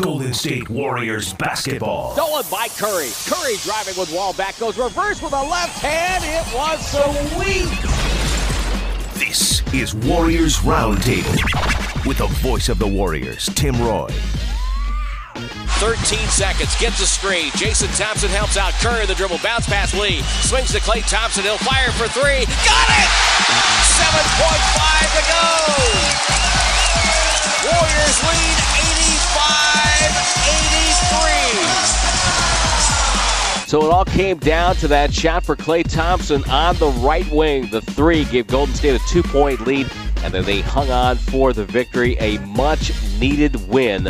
Golden State Warriors basketball. Stolen by Curry. Curry driving with wall back, goes reverse with a left hand. It was sweet. This is Warriors Roundtable with the voice of the Warriors, Tim Roye. 13 seconds, gets a screen. Jason Thompson helps out Curry. The dribble bounce pass Lee. Swings to Klay Thompson. He'll fire for three. Got it! 7.5 to go. Warriors lead 85 83. So it all came down to that shot for Klay Thompson on the right wing. The three gave Golden State a two point lead, and then they hung on for the victory. A much needed win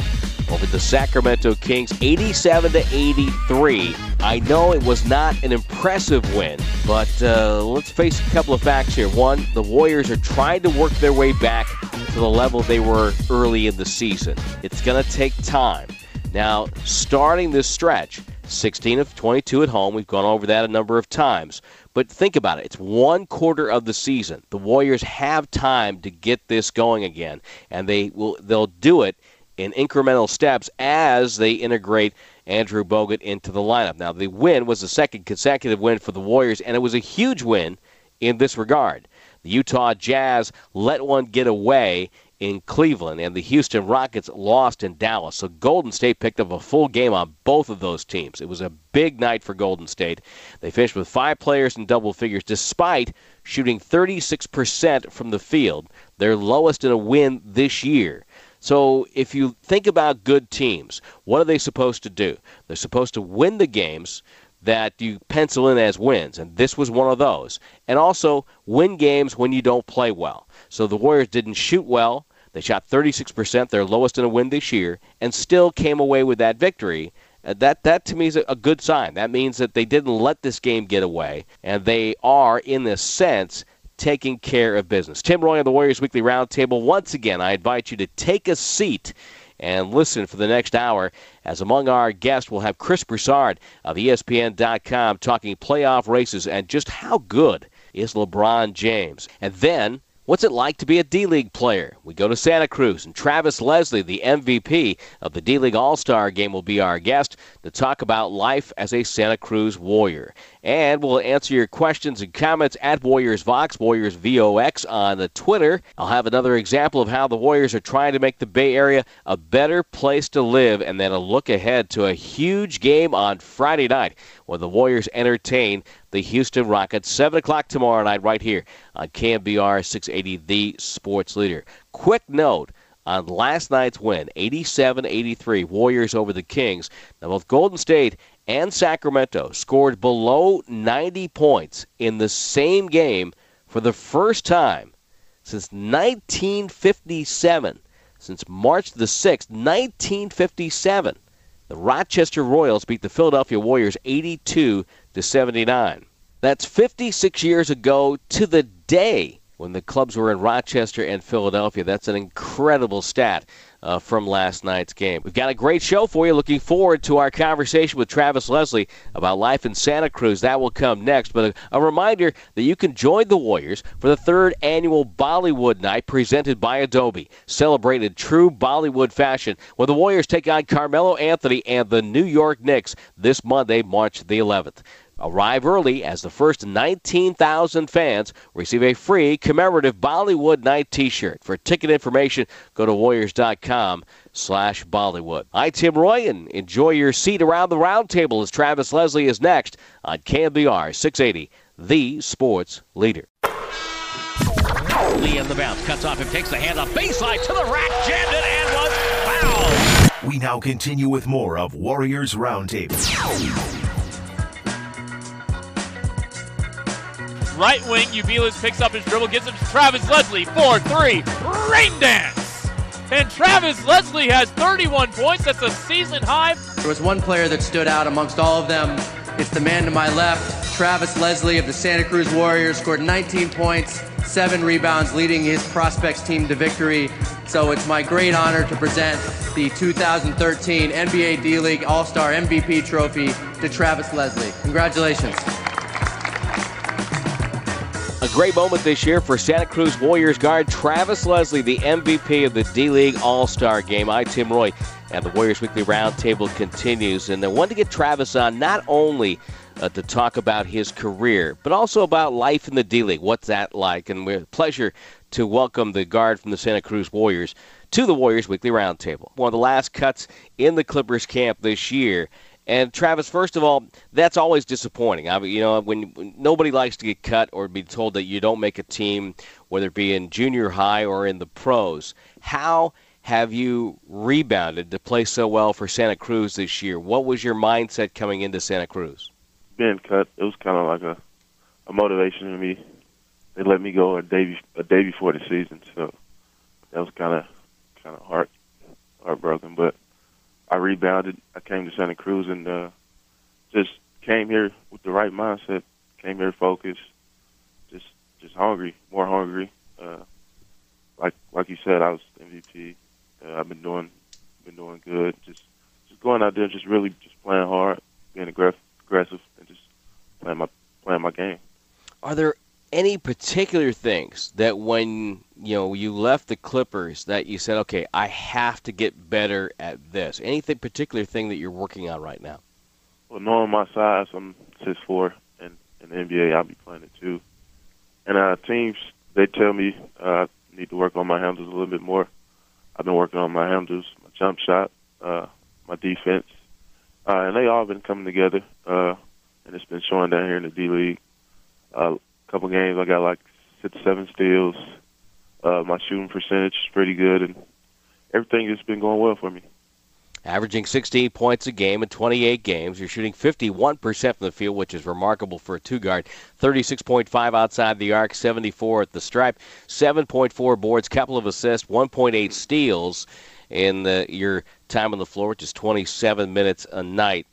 over the Sacramento Kings 87 to 83. I know it was not an impressive win, but uh, let's face a couple of facts here. One, the Warriors are trying to work their way back to the level they were early in the season. It's going to take time. Now, starting this stretch, 16 of 22 at home. We've gone over that a number of times. But think about it. It's one quarter of the season. The Warriors have time to get this going again, and they will they'll do it in incremental steps as they integrate Andrew Bogut into the lineup. Now, the win was the second consecutive win for the Warriors, and it was a huge win in this regard. The Utah Jazz let one get away in Cleveland, and the Houston Rockets lost in Dallas. So Golden State picked up a full game on both of those teams. It was a big night for Golden State. They finished with five players in double figures, despite shooting 36% from the field, their lowest in a win this year. So if you think about good teams, what are they supposed to do? They're supposed to win the games that you pencil in as wins, and this was one of those. And also win games when you don't play well. So the Warriors didn't shoot well. They shot 36%, their lowest in a win this year, and still came away with that victory. Uh, that that to me is a good sign. That means that they didn't let this game get away, and they are, in this sense, taking care of business. Tim Roye on the Warriors Weekly Roundtable. Once again, I invite you to take a seat and listen for the next hour. As among our guests, we'll have Chris Broussard of ESPN.com talking playoff races and just how good is LeBron James. And then What's it like to be a D League player? We go to Santa Cruz, and Travis Leslie, the MVP of the D League All Star game, will be our guest to talk about life as a Santa Cruz Warrior. And we'll answer your questions and comments at Warriors Vox, Warriors VOX on the Twitter. I'll have another example of how the Warriors are trying to make the Bay Area a better place to live, and then a look ahead to a huge game on Friday night when the Warriors entertain the Houston Rockets. 7 o'clock tomorrow night, right here on KNBR 680, the sports leader. Quick note on last night's win 87 83, Warriors over the Kings. Now, both Golden State and Sacramento scored below 90 points in the same game for the first time since 1957. Since March the 6th, 1957. The Rochester Royals beat the Philadelphia Warriors 82 to 79. That's 56 years ago to the day when the clubs were in Rochester and Philadelphia. That's an incredible stat uh, from last night's game. We've got a great show for you. Looking forward to our conversation with Travis Leslie about life in Santa Cruz. That will come next. But a, a reminder that you can join the Warriors for the third annual Bollywood Night presented by Adobe. Celebrated true Bollywood fashion when the Warriors take on Carmelo Anthony and the New York Knicks this Monday, March the 11th. Arrive early as the first 19,000 fans receive a free commemorative Bollywood Night T-shirt. For ticket information, go to Warriors.com slash Bollywood. I'm Tim Roye, and enjoy your seat around the roundtable as Travis Leslie is next on KNBR 680, the sports leader. Lee in the bounce, cuts off and takes the hand off baseline to the rack, jammed it and was fouled. We now continue with more of Warriors Roundtable. Right wing. Ubilis picks up his dribble, gets it to Travis Leslie. 4 3. Rain dance. And Travis Leslie has 31 points. That's a season high. There was one player that stood out amongst all of them. It's the man to my left, Travis Leslie of the Santa Cruz Warriors, scored 19 points, seven rebounds, leading his prospects team to victory. So it's my great honor to present the 2013 NBA D League All Star MVP trophy to Travis Leslie. Congratulations. A great moment this year for Santa Cruz Warriors guard Travis Leslie, the MVP of the D League All Star game. I, Tim Roye, and the Warriors Weekly Roundtable continues. And I wanted to get Travis on not only uh, to talk about his career, but also about life in the D League. What's that like? And we're pleasure to welcome the guard from the Santa Cruz Warriors to the Warriors Weekly Roundtable. One of the last cuts in the Clippers camp this year. And Travis, first of all, that's always disappointing. I mean, you know, when, when, nobody likes to get cut or be told that you don't make a team, whether it be in junior high or in the pros. How have you rebounded to play so well for Santa Cruz this year? What was your mindset coming into Santa Cruz? Being cut, it was kind of like a, a motivation to me. They let me go a day a day before the season, so that was kind of kind of heart heartbroken, but I rebounded. Came to Santa Cruz and uh, just came here with the right mindset. Came here focused, just just hungry, more hungry. Uh, like like you said, I was MVP. Uh, I've been doing been doing good. Just just going out there, just really just playing hard, being aggressive, aggressive, and just playing my playing my game. Are there any particular things that when you know you left the Clippers that you said, okay, I have to get better at this? Anything particular thing that you're working on right now? Well, knowing my size, I'm six four, and in the NBA, I'll be playing it too. And uh, teams, they tell me uh, I need to work on my handles a little bit more. I've been working on my handles, my jump shot, uh, my defense, uh, and they all been coming together. Uh, and it's been showing down here in the D League. Uh, couple games I got like six, seven steals. Uh, my shooting percentage is pretty good, and everything has been going well for me. Averaging 16 points a game in 28 games. You're shooting 51% from the field, which is remarkable for a two guard. 36.5 outside the arc, 74 at the stripe, 7.4 boards, couple of assists, 1.8 steals in the, your time on the floor, which is 27 minutes a night.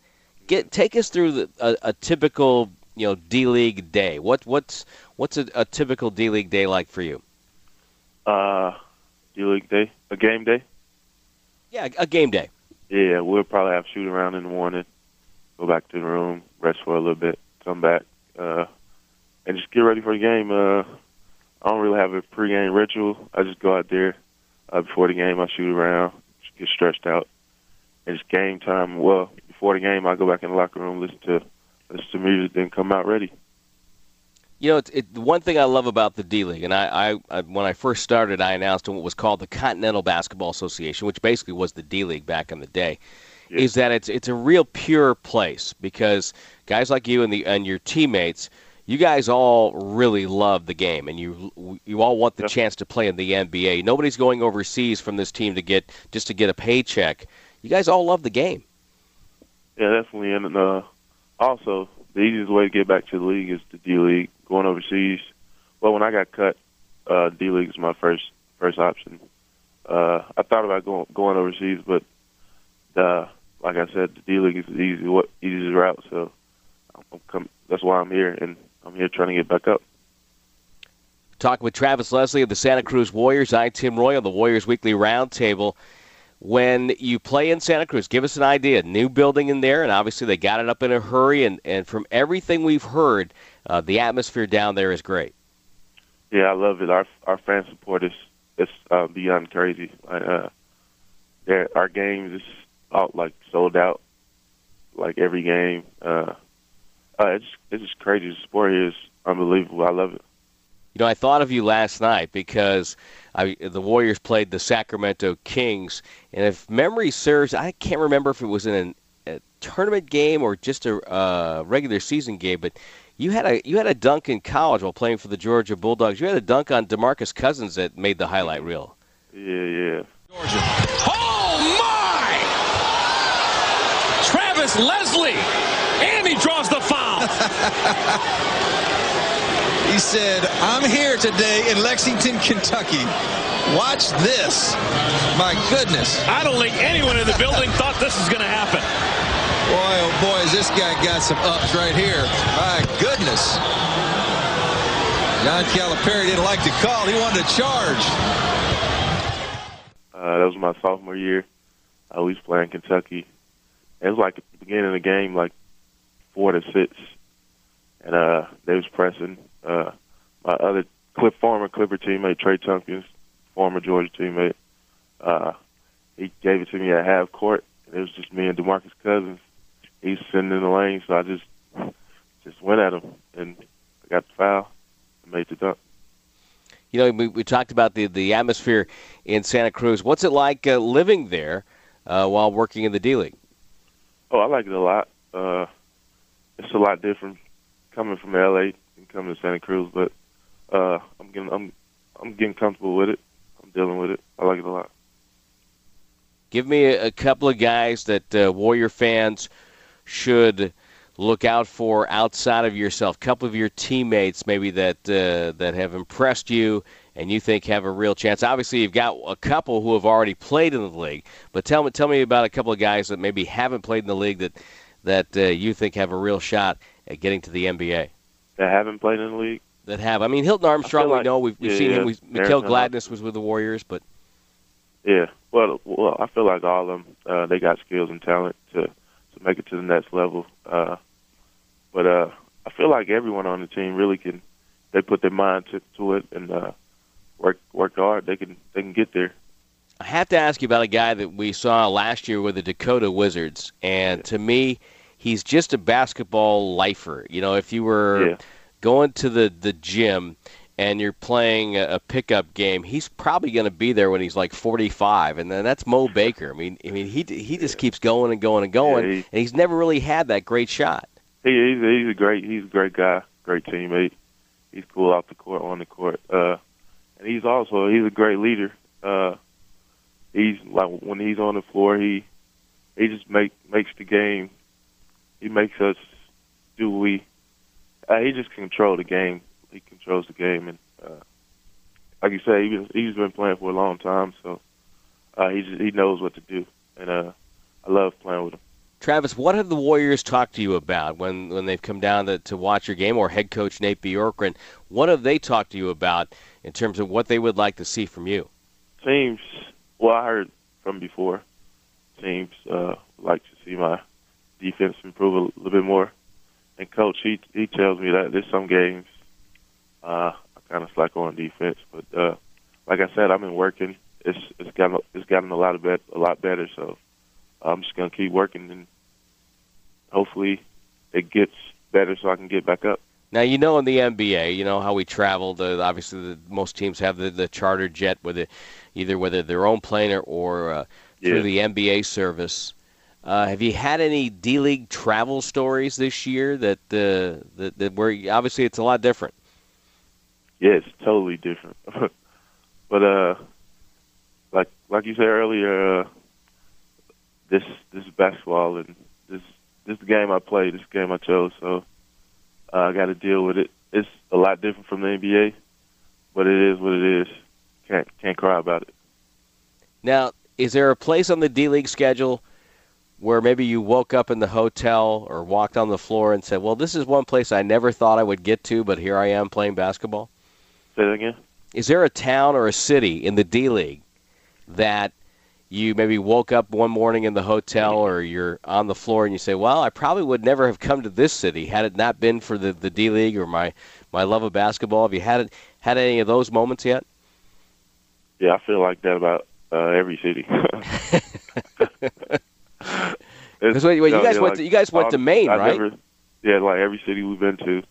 Get take us through the, a, a typical you know D League day? What what's what's a, a typical D League day like for you? Uh, D League day, a game day. Yeah, a game day. Yeah, we'll probably have shoot around in the morning, go back to the room, rest for a little bit, come back, uh, and just get ready for the game. Uh, I don't really have a pregame ritual. I just go out there uh, before the game. I shoot around, get stretched out, and it's game time. Well, before the game, I go back in the locker room, listen to listen to music, then come out ready. You know, it's it, one thing I love about the D League, and I, I, I, when I first started, I announced what was called the Continental Basketball Association, which basically was the D League back in the day, yeah. is that it's it's a real pure place because guys like you and the and your teammates, you guys all really love the game, and you you all want the yeah. chance to play in the NBA. Nobody's going overseas from this team to get just to get a paycheck. You guys all love the game. Yeah, definitely, and uh, also the easiest way to get back to the league is the D League. Going overseas. Well, when I got cut, uh, D League was my first first option. Uh, I thought about going going overseas, but uh, like I said, the D League is the easy what easiest route. So I'm come, that's why I'm here, and I'm here trying to get back up. Talking with Travis Leslie of the Santa Cruz Warriors. I, Tim Roye, on the Warriors Weekly Roundtable when you play in Santa Cruz? Give us an idea. New building in there, and obviously they got it up in a hurry. And, and from everything we've heard, uh, the atmosphere down there is great. Yeah, I love it. Our our fan support is is uh, beyond crazy. Uh, our games is all, like sold out, like every game. Uh, uh, it's it's just crazy. The support here is unbelievable. I love it. You know, I thought of you last night because I, the Warriors played the Sacramento Kings, and if memory serves, I can't remember if it was in an, a tournament game or just a uh, regular season game, but you had a you had a dunk in college while playing for the Georgia Bulldogs. You had a dunk on DeMarcus Cousins that made the highlight reel. Yeah, yeah. Georgia. Oh my! Travis Leslie, and he draws the foul. He said, I'm here today in Lexington, Kentucky. Watch this. My goodness. I don't think anyone in the building thought this was going to happen. Boy, oh boy, has this guy got some ups right here. My goodness. John Calipari didn't like the call. He wanted to charge. Uh, that was my sophomore year. I was playing Kentucky. It was like at the beginning of the game, like four to six, and uh, they was pressing. Uh, my other Clip former Clipper teammate Trey Thompkins, former Georgia teammate. Uh, he gave it to me at half court. And it was just me and Demarcus Cousins. He's sitting in the lane, so I just just went at him and I got the foul and made the dunk. You know, we, we talked about the the atmosphere in Santa Cruz. What's it like uh, living there uh, while working in the D League? Oh, I like it a lot. Uh, it's a lot different coming from LA and coming to Santa Cruz, but uh, I'm getting I'm I'm getting comfortable with it. I'm dealing with it. I like it a lot. Give me a, a couple of guys that uh, Warrior fans should look out for outside of yourself. A couple of your teammates, maybe that uh, that have impressed you and you think have a real chance. Obviously, you've got a couple who have already played in the league, but tell me tell me about a couple of guys that maybe haven't played in the league that that uh, you think have a real shot at getting to the NBA. That haven't played in the league that have. I mean, Hilton Armstrong, like, we know we've, we've yeah, seen yeah, him. We've, Mickell Gladness was with the Warriors, but yeah, well, well, I feel like all of them uh, they got skills and talent to make it to the next level. Uh, but uh, I feel like everyone on the team really can. They put their mind to, to it and uh, work work hard. They can they can get there. I have to ask you about a guy that we saw last year with the Dakota Wizards, and to me, he's just a basketball lifer. You know, if you were yeah going to the, the gym and you're playing a, pickup game, he's probably going to be there when he's like 45, and then that's Mo Baker. I mean, I mean, he he just keeps going and going and going, yeah, he, and he's never really had that great shot. He, he's he's a great he's a great guy, great teammate. He's cool off the court, on the court, uh, and he's also he's a great leader. Uh, he's like when he's on the floor, he he just make makes the game. He makes us do what we uh, he just controls the game. Controls the game, and uh, like you say, he he's been playing for a long time, so uh, he just, he knows what to do, and uh, I love playing with him. Travis, what have the Warriors talked to you about when, when they've come down to, to watch your game, or head coach Nate Bjorkgren? What have they talked to you about in terms of what they would like to see from you? Teams, well, I heard from before, teams uh, like to see my defense improve a little bit more and coach he he tells me that there's some games uh, I kind of slack on defense, but uh, like I said, I've been working. It's it's gotten it's gotten a lot of bet a lot better. So I'm just gonna keep working and hopefully it gets better so I can get back up. Now you know in the NBA, you know how we travel. The, obviously, the, most teams have the, the charter jet with it, either whether their own plane or, or uh, through yeah. the NBA service. Uh, have you had any D League travel stories this year that, uh, that that where obviously it's a lot different? Yeah, it's totally different. but uh, like like you said earlier, uh, this this is basketball and this this game I play. This game I chose, so uh, I got to deal with it. It's a lot different from the NBA, but it is what it is. Can't can't cry about it. Now, is there a place on the D League schedule? where maybe you woke up in the hotel or walked on the floor and said, "Well, this is one place I never thought I would get to, but here I am playing basketball"? Say that again. Is there a town or a city in the D League that you maybe woke up one morning in the hotel or you're on the floor and you say, "Well, I probably would never have come to this city had it not been for the the D League or my my love of basketball." Have you had had any of those moments yet? Yeah, I feel like that about uh, every city. Because wait, you, you, guys went like, to you guys went to Maine, I've right? Never, yeah, like every city we've been to,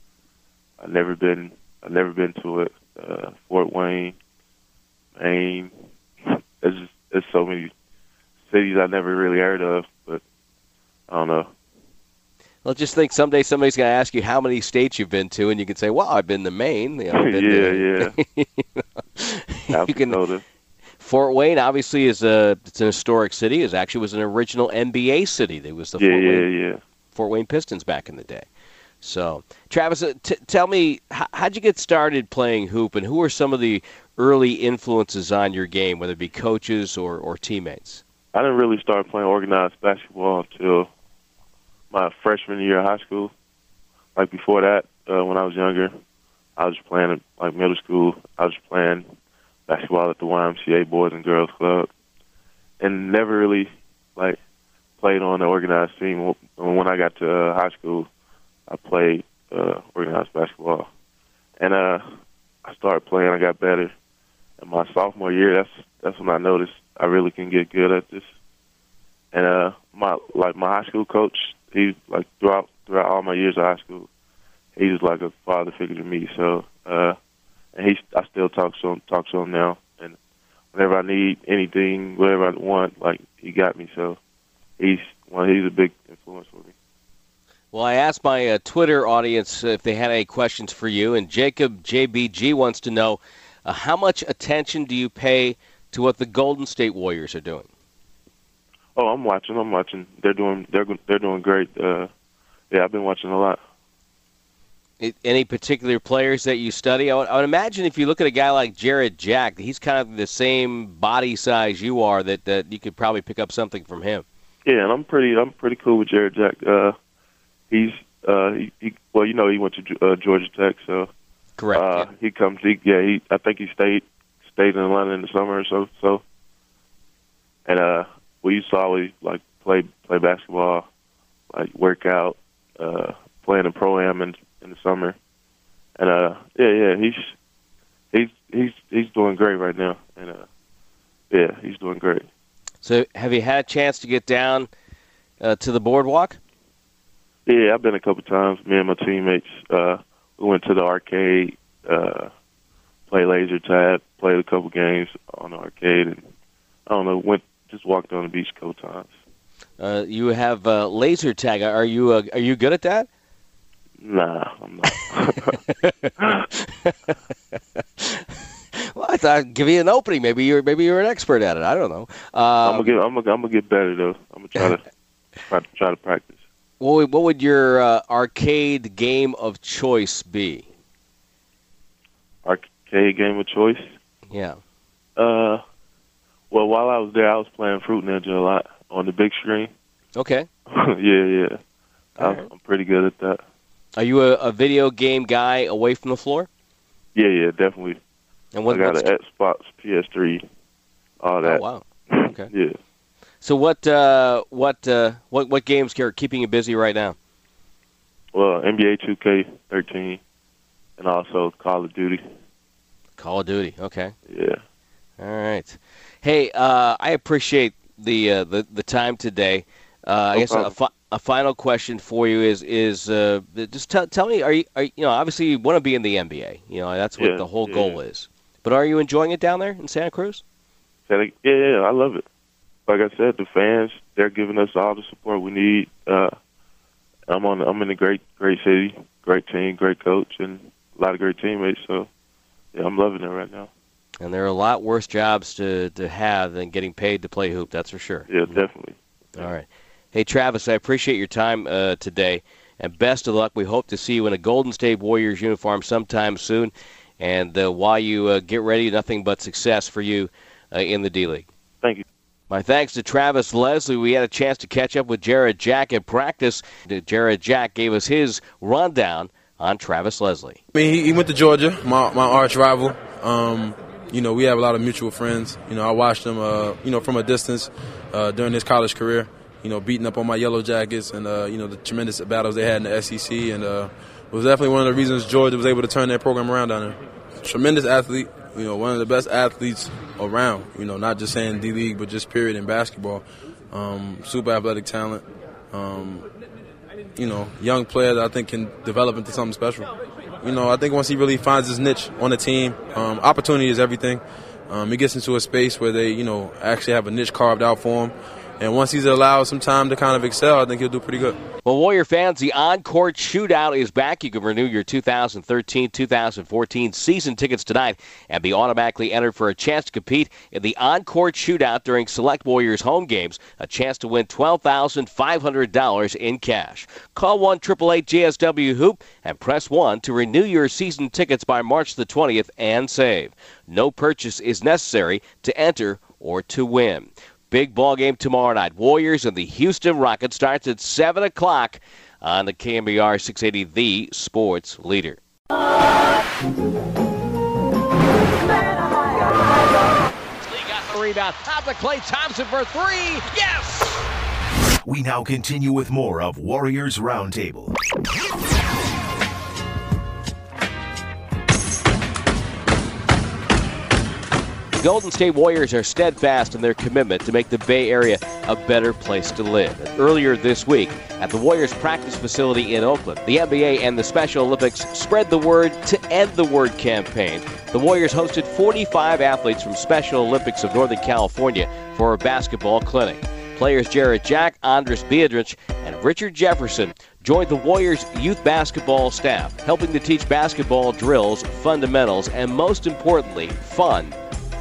I've never been. I've never been to it. Uh, Fort Wayne, Maine. There's just there's so many cities I never really heard of, but I don't know. Well, just think someday somebody's going to ask you how many states you've been to, and you can say, "Well, I've been to Maine." You know, yeah, to, yeah. you, know, you can Fort Wayne obviously is a it's an historic city. It actually was an original NBA city. There was the yeah, Fort, yeah, Wayne, yeah. Fort Wayne Pistons back in the day. So, Travis, uh, t- tell me, how, how'd you get started playing hoop, and who are some of the early influences on your game, whether it be coaches or, or teammates? I didn't really start playing organized basketball until my freshman year of high school. Like before that, uh, when I was younger, I was playing like middle school. I was playing basketball at the YMCA Boys and Girls Club, and never really like played on an organized team. When I got to uh, high school, I played uh, organized basketball, and uh, I started playing. I got better. In my sophomore year, that's that's when I noticed I really can get good at this. And uh, my like my high school coach, he like throughout throughout all my years of high school, he was like a father figure to me. So, uh, and he I still talk to him talk to him now. And whenever I need anything, whatever I want, like he got me. So he's well, he's a big influence for me. Well, I asked my uh, Twitter audience if they had any questions for you, and Jacob JBG wants to know uh, how much attention do you pay to what the Golden State Warriors are doing? Oh, I'm watching. I'm watching. They're doing. They're they're doing great. Uh, yeah, I've been watching a lot. It, any particular players that you study? I would, I would, imagine if you look at a guy like Jarrett Jack, he's kind of the same body size you are. That that you could probably pick up something from him. Yeah, and I'm pretty. I'm pretty cool with Jarrett Jack. Uh, he's uh, he, he well, you know, he went to uh, Georgia Tech, so correct. Uh, yeah. He comes. He, yeah, he. I think he stayed stayed in Atlanta in the summer or so. So, and uh, we used to always like play play basketball, like work out, uh, playing in pro am in in the summer, and uh, yeah, yeah, he's he's he's he's doing great right now, and uh, yeah, he's doing great. So, have you had a chance to get down uh, to the boardwalk? Yeah, I've been a couple times. Me and my teammates, uh, we went to the arcade, uh, play laser tag, played a couple games on the arcade, and I don't know, went just walked on the beach a couple times. Uh, you have uh, laser tag. Are you uh, are you good at that? Nah, I'm not. well, I thought I'd give you an opening. Maybe you're maybe you're an expert at it. I don't know. Um, I'm gonna get I'm gonna, I'm gonna get better though. I'm gonna try to try, try to practice. What would, what would your uh, arcade game of choice be? Arcade game of choice? Yeah. Uh, well, while I was there, I was playing Fruit Ninja a lot on the big screen. Okay. yeah, yeah. I'm, right. I'm, pretty good at that. Are you a, a, video game guy away from the floor? Yeah, yeah, definitely. And what, I got an Xbox, PS3, all that. Oh wow. Okay. yeah. So what uh, what uh, what what games are keeping you busy right now? Well, NBA 2K13, and also Call of Duty. Call of Duty. Okay. Yeah. All right. Hey, uh, I appreciate the uh, the the time today. Uh, I guess a, fi- a, final question for you is is uh, just tell tell me are you are you know obviously you want to be in the NBA you know that's what yeah, the whole yeah. goal is but are you enjoying it down there in Santa Cruz? Yeah, yeah, I love it like I said, the fans they're giving us all the support we need. Uh, I'm on I'm in a great great city, great team, great coach, and a lot of great teammates. So yeah, I'm loving it right now. And there are a lot worse jobs to to have than getting paid to play hoop. That's for sure. Yeah, definitely. All right. Hey Travis, I appreciate your time uh, today, and best of luck. We hope to see you in a Golden State Warriors uniform sometime soon. And uh, while you uh, get ready, nothing but success for you uh, in the D League. Thank you. My thanks to Travis Leslie. We had a chance to catch up with Jarrett Jack at practice. Jarrett Jack gave us his rundown on Travis Leslie. I mean, he, went to Georgia, my, my arch rival. Um, you know, we have a lot of mutual friends. You know, I watched him, uh, you know, from a distance uh, during his college career. You know, beating up on my yellow jackets and uh, you know the tremendous battles they had in the SEC, and uh, was definitely one of the reasons Georgia was able to turn their program around down there. Tremendous athlete, you know, one of the best athletes around. You know, not just saying D League, but just period in basketball. Um, super athletic talent. Um, you know, young player that I think can develop into something special. You know, I think once he really finds his niche on the team, um, opportunity is everything. Um, he gets into a space where they, you know, actually have a niche carved out for him. And once he's allowed some time to kind of excel, I think he'll do pretty good. Well, Warrior fans, the on-court shootout is back. You can renew your 2013-2014 season tickets tonight and be automatically entered for a chance to compete in the on-court shootout during select Warriors home games. A chance to win $12,500 in cash. Call 1-888-GSW-HOOP and press 1 to renew your season tickets by March the 20th and save. No purchase is necessary to enter or to win. Big ball game tomorrow night. Warriors and the Houston Rockets starts at 7 o'clock on the KNBR 680, the sports leader. Lee got the rebound. Out to Klay Thompson for three. Yes! We now continue with more of Warriors Roundtable. Golden State Warriors are steadfast in their commitment to make the Bay Area a better place to live. And earlier this week, at the Warriors practice facility in Oakland, the NBA and the Special Olympics spread the word to end the word campaign. The Warriors hosted 45 athletes from Special Olympics of Northern California for a basketball clinic. Players Jarrett Jack, Andris Biedrins, and Richard Jefferson joined the Warriors youth basketball staff, helping to teach basketball drills, fundamentals, and most importantly, fun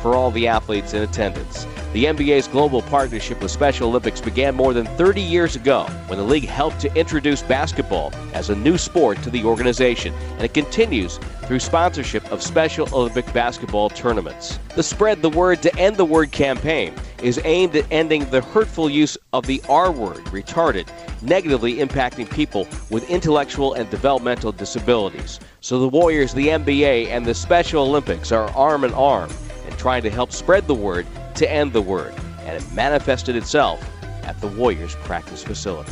for all the athletes in attendance. The NBA's global partnership with Special Olympics began more than 30 years ago when the league helped to introduce basketball as a new sport to the organization, and it continues through sponsorship of Special Olympic basketball tournaments. The Spread the Word to End the Word campaign is aimed at ending the hurtful use of the R word, retarded, negatively impacting people with intellectual and developmental disabilities. So the Warriors, the NBA, and the Special Olympics are arm in arm trying to help spread the word to end the word. And it manifested itself at the Warriors practice facility.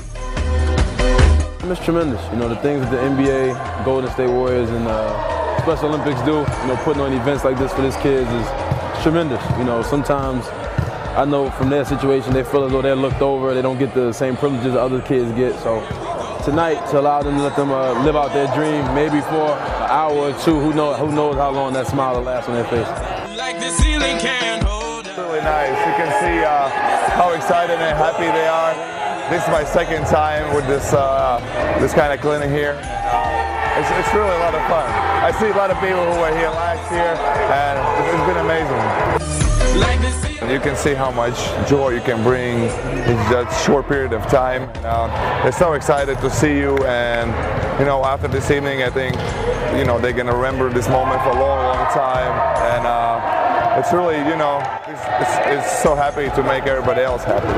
It's tremendous. You know, the things that the NBA, Golden State Warriors, and uh, Special Olympics do, you know, putting on events like this for these kids is tremendous. You know, sometimes I know from their situation, they feel as though they're looked over. They don't get the same privileges other kids get. So tonight, to allow them to let them uh, live out their dream, maybe for an hour or two, who knows, who knows how long that smile will last on their face. Like the ceiling can hold Really nice. You can see uh, how excited and happy they are. This is my second time with this uh, this kind of clinic here. It's, it's really a lot of fun. I see a lot of people who were here last year, and it's been amazing. Like. You can see how much joy you can bring in that short period of time. Uh, they're so excited to see you, and you know, after this evening, I think you know they're gonna remember this moment for a long, long time, and uh, it's really, you know, it's, it's, it's so happy to make everybody else happy.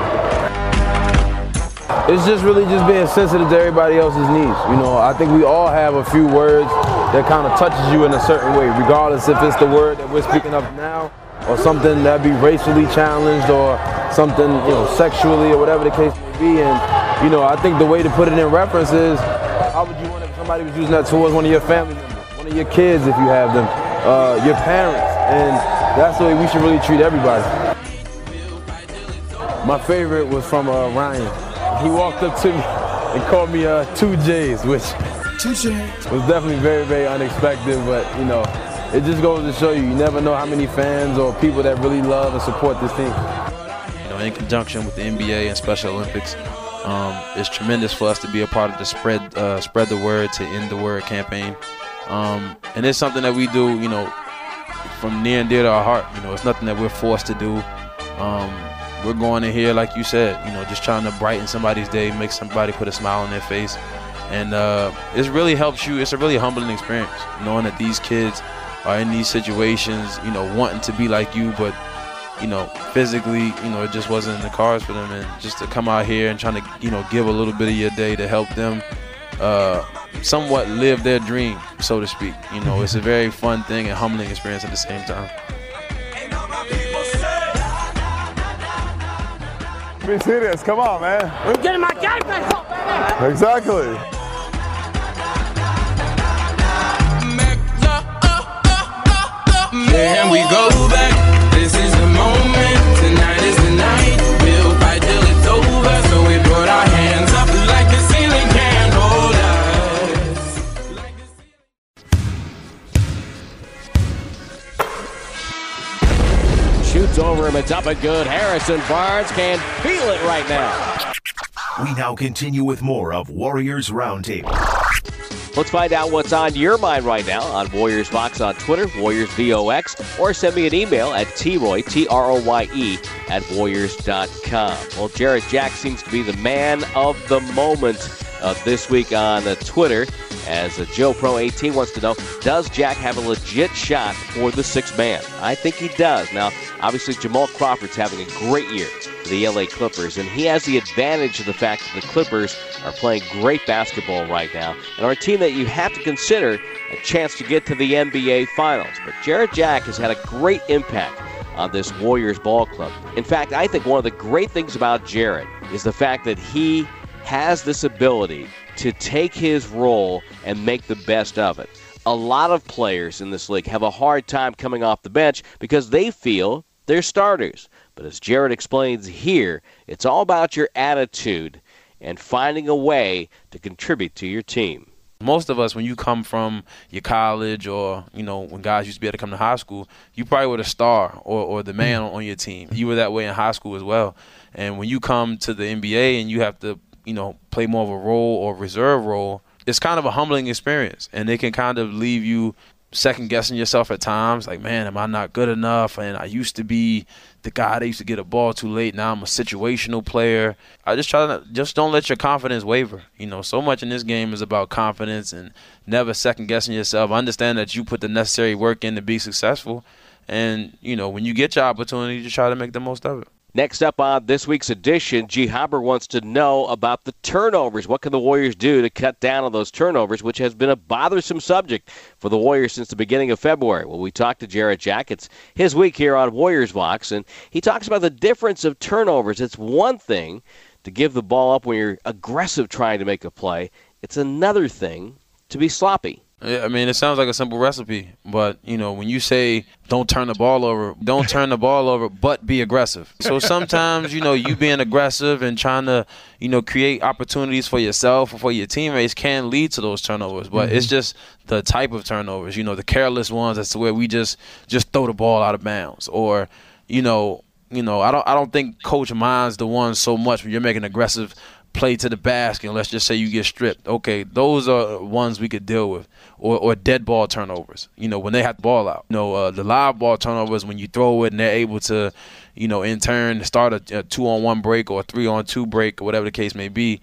It's just really just being sensitive to everybody else's needs. You know, I think we all have a few words that kind of touches you in a certain way, regardless if it's the word that we're speaking of now or something that be racially challenged or something, you know, sexually or whatever the case may be. And, you know, I think the way to put it in reference is how would you want if somebody was using that towards one of your family members, one of your kids if you have them, uh, your parents. And that's the way we should really treat everybody. My favorite was from uh, Ryan. He walked up to me and called me uh, two J's, which was definitely very, very unexpected. But you know, it just goes to show you, you never know how many fans or people that really love and support this team. You know, in conjunction with the NBA and Special Olympics, um, it's tremendous for us to be a part of the spread uh, spread the word to end the word campaign. Um, and it's something that we do, you know, from near and dear to our heart. You know, it's nothing that we're forced to do. Um, we're going in here, like you said, you know, just trying to brighten somebody's day, make somebody put a smile on their face. And uh, it really helps you. It's a really humbling experience knowing that these kids are in these situations, you know, wanting to be like you, but, you know, physically, you know, it just wasn't in the cards for them. And just to come out here and trying to, you know, give a little bit of your day to help them uh, somewhat live their dream, so to speak. You know, it's a mm-hmm. very fun thing and humbling experience at the same time. Be serious, come on, man. I'm getting my game back up, baby. Exactly. Can we go back? This is the moment. Tonight is the night. We'll fight till it's over. So we put our hands Over him. It's up and good. Harrison Barnes can feel it right now. We now continue with more of Warriors Roundtable. Let's find out what's on your mind right now on Warriors Vox on Twitter, Warriors VOX, or send me an email at troy, T R O Y E, at warriors.com. Well, Jarrett Jack seems to be the man of the moment uh, this week on uh, Twitter. As Joe Pro 18 wants to know, does Jack have a legit shot for the sixth man? I think he does. Now, obviously, Jamal Crawford's having a great year for the LA Clippers, and he has the advantage of the fact that the Clippers are playing great basketball right now and are a team that you have to consider a chance to get to the NBA Finals. But Jarrett Jack has had a great impact on this Warriors ball club. In fact, I think one of the great things about Jarrett is the fact that he has this ability to take his role and make the best of it. A lot of players in this league have a hard time coming off the bench because they feel they're starters. But as Jarrett explains here, it's all about your attitude and finding a way to contribute to your team. Most of us, when you come from your college or, you know, when guys used to be able to come to high school, you probably were the star or, or the man on your team. You were that way in high school as well. And when you come to the NBA and you have to, you know, play more of a role or reserve role, it's kind of a humbling experience. And it can kind of leave you second guessing yourself at times like man am i not good enough? And i used to be the guy that used to get a ball too late. Now i'm a situational player. I just try to just don't let your confidence waver. You know so much in this game is about confidence and never second guessing yourself understand that you put the necessary work in to be successful. And you know when you get your opportunity just try to make the most of it Next up on this week's edition, G. Hopper wants to know about the turnovers. What can the Warriors do to cut down on those turnovers, which has been a bothersome subject for the Warriors since the beginning of February? Well, we talked to Jarrett Jack. It's his week here on Warriors Vox, and he talks about the difference of turnovers. It's one thing to give the ball up when you're aggressive trying to make a play, it's another thing to be sloppy. I mean, it sounds like a simple recipe, but you know, when you say don't turn the ball over, don't turn the ball over, but be aggressive. So sometimes, you know, you being aggressive and trying to, you know, create opportunities for yourself or for your teammates can lead to those turnovers. But mm-hmm. it's just the type of turnovers, you know, the careless ones. That's where we just just throw the ball out of bounds, or you know, you know, I don't I don't think coach minds the ones so much when you're making aggressive play to the basket let's just say you get stripped. Okay, those are ones we could deal with. Or, or dead ball turnovers, you know, when they have the ball out. You know, uh, the live ball turnovers when you throw it and they're able to, you know, in turn start a, a two on one break or a three on two break or whatever the case may be.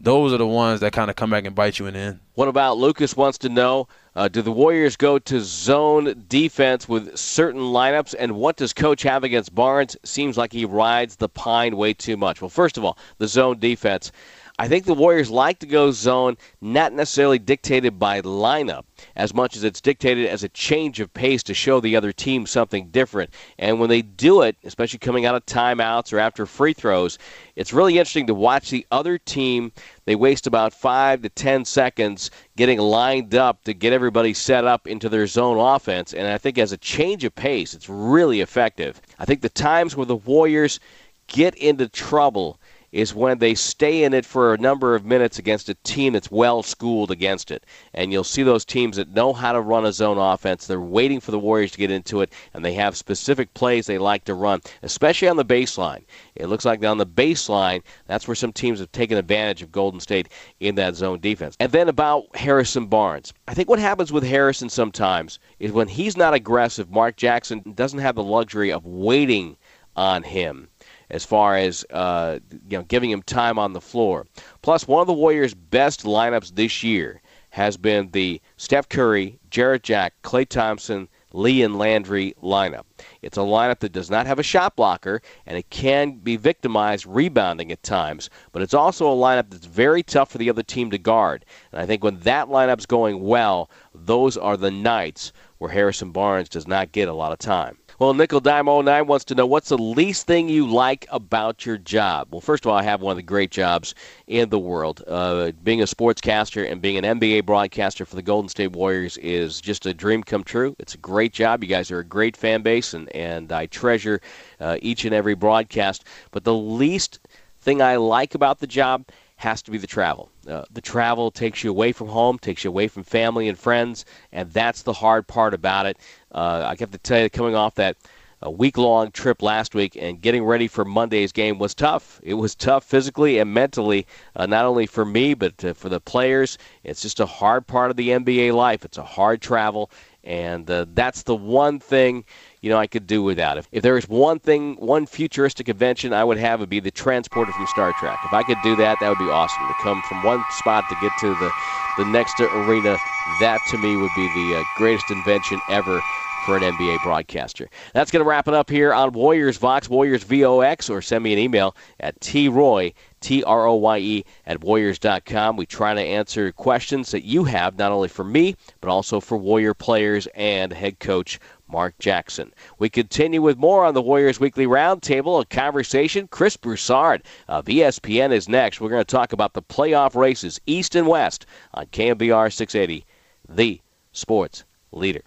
Those are the ones that kind of come back and bite you in the end. What about Lucas wants to know uh, do the Warriors go to zone defense with certain lineups? And what does Coach have against Barnes? Seems like he rides the pine way too much. Well, first of all, the zone defense. I think the Warriors like to go zone, not necessarily dictated by lineup as much as it's dictated as a change of pace to show the other team something different. And when they do it, especially coming out of timeouts or after free throws, it's really interesting to watch the other team. They waste about five to ten seconds getting lined up to get everybody set up into their zone offense. And I think as a change of pace, it's really effective. I think the times where the Warriors get into trouble is when they stay in it for a number of minutes against a team that's well schooled against it. And you'll see those teams that know how to run a zone offense. They're waiting for the Warriors to get into it, and they have specific plays they like to run, especially on the baseline. It looks like on the baseline, that's where some teams have taken advantage of Golden State in that zone defense. And then about Harrison Barnes. I think what happens with Harrison sometimes is when he's not aggressive, Mark Jackson doesn't have the luxury of waiting on him as far as uh, you know giving him time on the floor. Plus, one of the Warriors' best lineups this year has been the Steph Curry, Jarrett Jack, Klay Thompson, Lee and Landry lineup. It's a lineup that does not have a shot blocker, and it can be victimized rebounding at times, but it's also a lineup that's very tough for the other team to guard. And I think when that lineup's going well, those are the nights where Harrison Barnes does not get a lot of time. Well, Nickel Dime 09 wants to know what's the least thing you like about your job? Well, first of all, I have one of the great jobs in the world. Uh, being a sportscaster and being an NBA broadcaster for the Golden State Warriors is just a dream come true. It's a great job. You guys are a great fan base, and, and I treasure uh, each and every broadcast. But the least thing I like about the job has to be the travel. Uh, the travel takes you away from home, takes you away from family and friends, and that's the hard part about it. Uh, I have to tell you, coming off that a week long trip last week and getting ready for Monday's game was tough. It was tough physically and mentally, uh, not only for me, but uh, for the players. It's just a hard part of the NBA life. It's a hard travel, and uh, that's the one thing you know I could do without. If, if there is one thing, one futuristic invention I would have would be the transporter from Star Trek. If I could do that, that would be awesome. To come from one spot to get to the the next arena, that to me would be the uh, greatest invention ever for an NBA broadcaster. That's going to wrap it up here on Warriors Vox, Warriors VOX, or send me an email at troy, T R O Y E, at Warriors.com. We try to answer questions that you have, not only for me, but also for Warrior players and head coach Mark Jackson. We continue with more on the Warriors Weekly Roundtable, a conversation. Chris Broussard of ESPN is next. We're going to talk about the playoff races, East and West, on KNBR 680, the sports leader.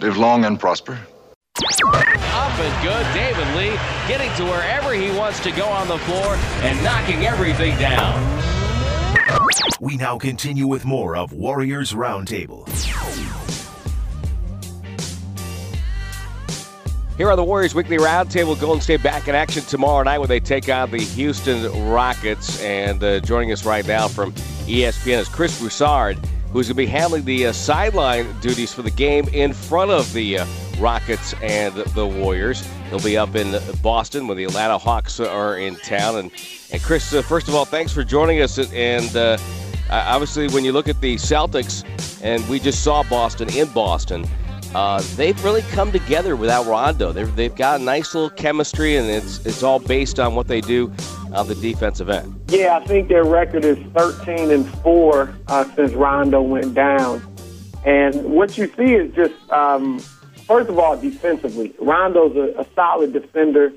Live long and prosper. Up and good. David Lee getting to wherever he wants to go on the floor and knocking everything down. We now continue with more of Warriors Roundtable. Here on the Warriors Weekly Roundtable, Golden State back in action tomorrow night when they take on the Houston Rockets. And uh, joining us right now from ESPN is Chris Broussard, who's going to be handling the uh, sideline duties for the game in front of the uh, Rockets and the Warriors. He'll be up in Boston when the Atlanta Hawks are in town. And, and Chris, uh, first of all, thanks for joining us. And uh, obviously, when you look at the Celtics, and we just saw Boston in Boston, uh, they've really come together without Rondo. They've, they've got a nice little chemistry, and it's it's all based on what they do on the defensive end. Yeah, I think their record is 13 and four uh, since Rondo went down, and what you see is just um, first of all defensively. Rondo's a, a solid defender.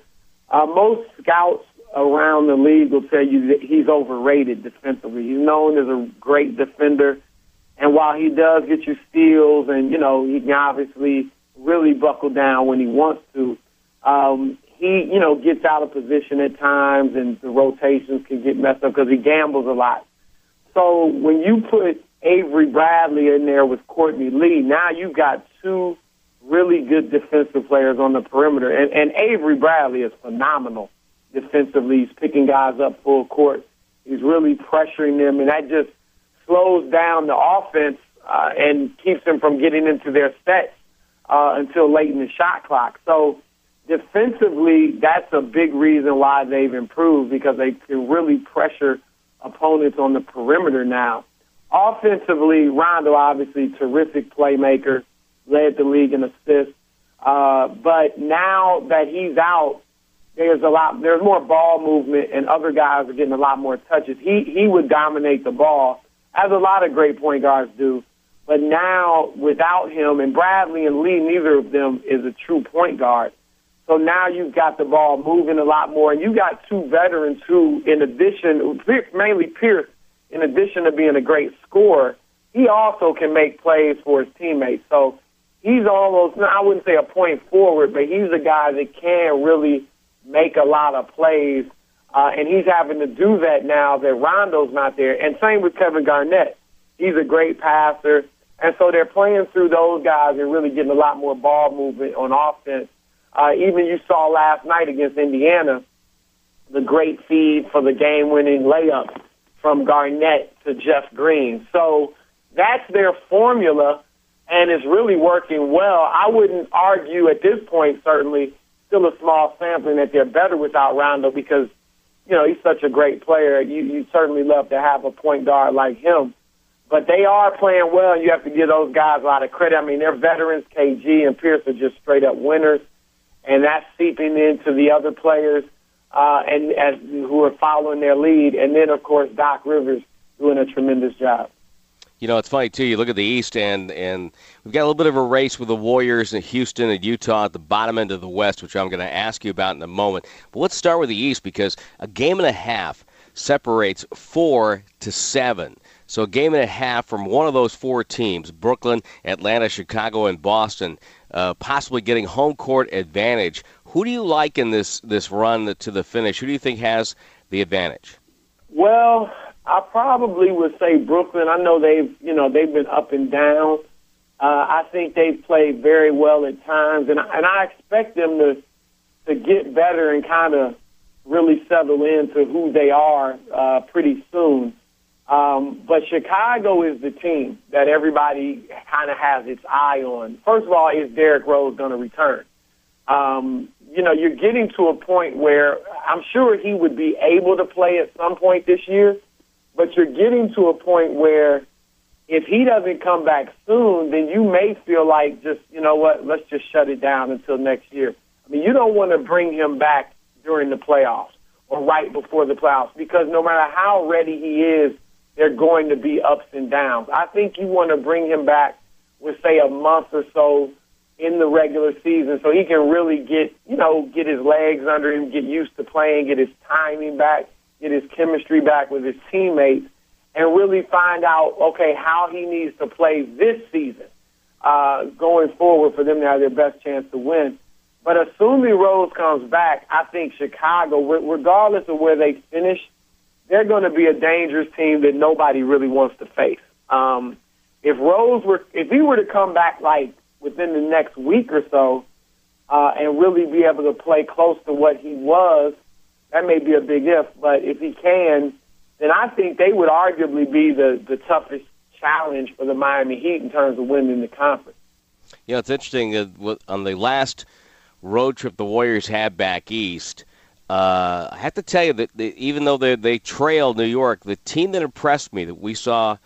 Uh, most scouts around the league will tell you that he's overrated defensively. He's known as a great defender. And while he does get you steals, and you know he can obviously really buckle down when he wants to, um, he you know gets out of position at times, and the rotations can get messed up because he gambles a lot. So when you put Avery Bradley in there with Courtney Lee, now you've got two really good defensive players on the perimeter, and, and Avery Bradley is phenomenal defensively. He's picking guys up full court. He's really pressuring them, and that just slows down the offense uh, and keeps them from getting into their sets uh, until late in the shot clock. So defensively, that's a big reason why they've improved because they can really pressure opponents on the perimeter now. Offensively, Rondo obviously terrific playmaker, led the league in assists. Uh, but now that he's out, there's a lot, there's more ball movement, and other guys are getting a lot more touches. He he would dominate the ball as a lot of great point guards do. But now, without him and Bradley and Lee, neither of them is a true point guard. So now you've got the ball moving a lot more, and you got two veterans who, in addition, mainly Pierce, in addition to being a great scorer, he also can make plays for his teammates. So he's almost, I wouldn't say a point forward, but he's a guy that can really make a lot of plays uh, and he's having to do that now that Rondo's not there. And same with Kevin Garnett. He's a great passer. And so they're playing through those guys and really getting a lot more ball movement on offense. Uh, even you saw last night against Indiana, the great feed for the game winning layup from Garnett to Jeff Green. So that's their formula and it's really working well. I wouldn't argue at this point, certainly, still a small sampling that they're better without Rondo because you know, he's such a great player. You you certainly love to have a point guard like him. But they are playing well, and you have to give those guys a lot of credit. I mean, they're veterans. KG and Pierce are just straight up winners, and that's seeping into the other players uh, and who are following their lead. And then, of course, Doc Rivers doing a tremendous job. You know, it's funny too. You look at the East, and and we've got a little bit of a race with the Warriors and Houston and Utah at the bottom end of the West, which I'm going to ask you about in a moment. But let's start with the East because a game and a half separates four to seven. So a game and a half from one of those four teams: Brooklyn, Atlanta, Chicago, and Boston, uh, possibly getting home court advantage. Who do you like in this this run to the finish? Who do you think has the advantage? Well, I probably would say Brooklyn. I know they've, you know, they've been up and down. Uh, I think they've played very well at times, and and I expect them to to get better and kind of really settle into who they are uh, pretty soon. Um, but Chicago is the team that everybody kind of has its eye on. First of all, is Derrick Rose going to return? Um, you know, you're getting to a point where I'm sure he would be able to play at some point this year but you're getting to a point where if he doesn't come back soon, then you may feel like just, you know what, let's just shut it down until next year. I mean, you don't want to bring him back during the playoffs or right before the playoffs because no matter how ready he is, there are going to be ups and downs. I think you want to bring him back with, say, a month or so in the regular season so he can really get, you know, get his legs under him, get used to playing, get his timing back get his chemistry back with his teammates, and really find out, okay, how he needs to play this season. uh, going forward for them to have their best chance to win. But assuming Rose comes back, I think Chicago, regardless of where they finish, they're going to be a dangerous team that nobody really wants to face. Um, if Rose were, if he were to come back like within the next week or so, uh, and really be able to play close to what he was, that may be a big if. But if he can, then I think they would arguably be the the toughest challenge for the Miami Heat in terms of winning the conference. Yeah, it's interesting. Uh, on the last road trip the Warriors had back east, uh, I have to tell you that even though they they trailed New York, the team that impressed me that we saw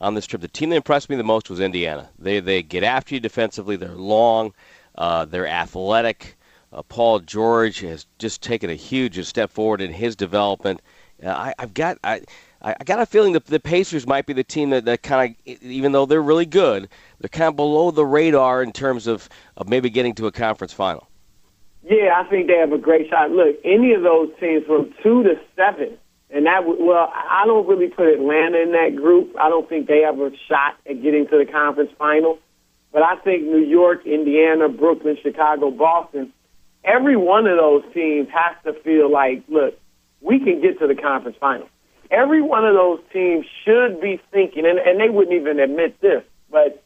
on this trip, the team that impressed me the most was Indiana. They they get after you defensively. They're long. Uh, they're athletic. Uh, Paul George has just taken a huge step forward in his development. Uh, I, I've got I I got a feeling that the Pacers might be the team that, that kind of, even though they're really good, they're kind of below the radar in terms of, of maybe getting to a conference final. Yeah, I think they have a great shot. Look, any of those teams from two to seven, and that would, well, I don't really put Atlanta in that group. I don't think they have a shot at getting to the conference final. But I think New York, Indiana, Brooklyn, Chicago, Boston, every one of those teams has to feel like, look, we can get to the conference final. Every one of those teams should be thinking, and, and they wouldn't even admit this, but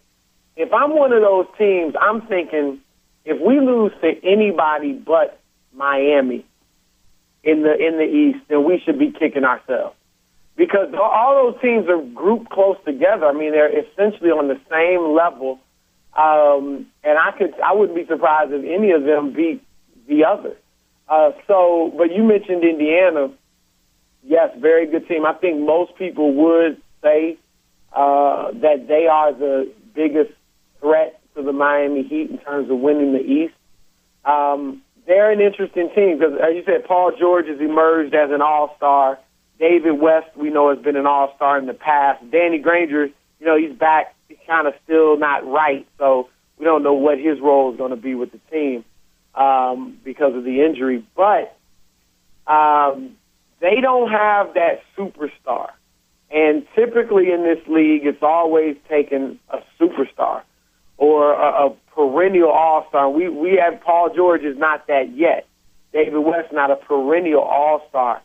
if I'm one of those teams, I'm thinking if we lose to anybody but Miami in the in the East, then we should be kicking ourselves because all those teams are grouped close together. I mean, they're essentially on the same level, um, and I could I wouldn't be surprised if any of them beat the other. Uh, so, but you mentioned Indiana. Yes, very good team. I think most people would say uh, that they are the biggest threat to the Miami Heat in terms of winning the East. Um, they're an interesting team because, as you said, Paul George has emerged as an all-star. David West, we know, has been an all-star in the past. Danny Granger, you know, he's back. He's kind of still not right, so we don't know what his role is going to be with the team um, because of the injury. But um, they don't have that superstar. And typically in this league, it's always taken a superstar or a, a perennial all star. We we have Paul George is not that yet. David West not a perennial all star.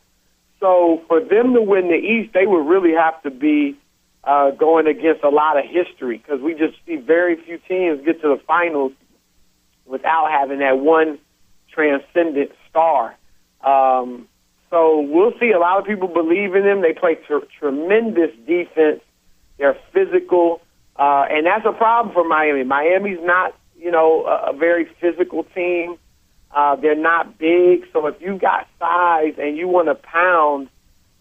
So for them to win the East, they would really have to be uh, going against a lot of history because we just see very few teams get to the finals without having that one transcendent star. Um, so we'll see. A lot of people believe in them. They play tr- tremendous defense. They're physical, uh, and that's a problem for Miami. Miami's not, you know, a, a very physical team. Uh, they're not big, so if you've got size and you want to pound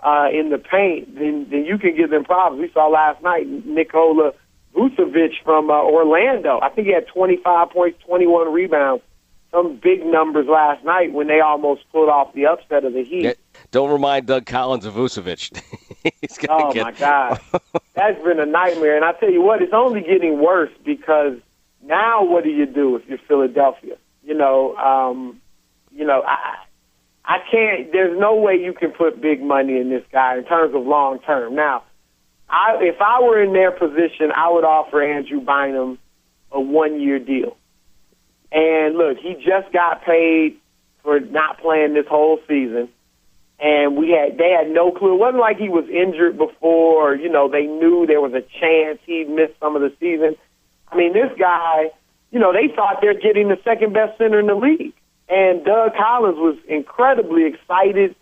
uh, in the paint, then then you can give them problems. We saw last night Nikola Vucevic from uh, Orlando. I think he had 25 points, 21 rebounds, some big numbers last night when they almost pulled off the upset of the Heat. Yeah, don't remind Doug Collins of Vucevic. He's gonna Oh get, my God, that's been a nightmare. And I tell you what, it's only getting worse because now what do you do if you're Philadelphia? You know, um, you know, I I can't. There's no way you can put big money in this guy in terms of long term. Now, I if I were in their position, I would offer Andrew Bynum a one year deal. And look, he just got paid for not playing this whole season and we had they had no clue. It wasn't like he was injured before. Or, you know, they knew there was a chance he'd miss some of the season. I mean, this guy, you know, they thought they're getting the second best center in the league, and Doug Collins was incredibly excited.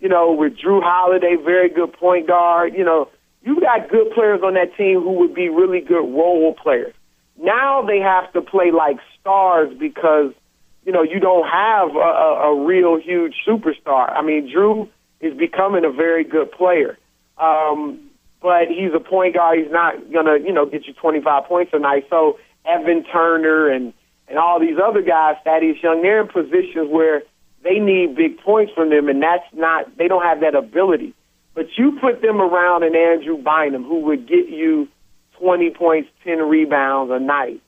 You know, with Jrue Holiday, very good point guard. You know, you got good players on that team who would be really good role players. Now they have to play like stars because you know, you don't have a, a, real huge superstar. I mean, Jrue is becoming a very good player. Um, but he's a point guard. He's not to, you know, get you 25 points a night. So Evan Turner and, and all these other guys, Thaddeus Young, they're in positions where they need big points from them, and that's not, they don't have that ability. But you put them around an Andrew Bynum who would get you 20 points, 10 rebounds a night.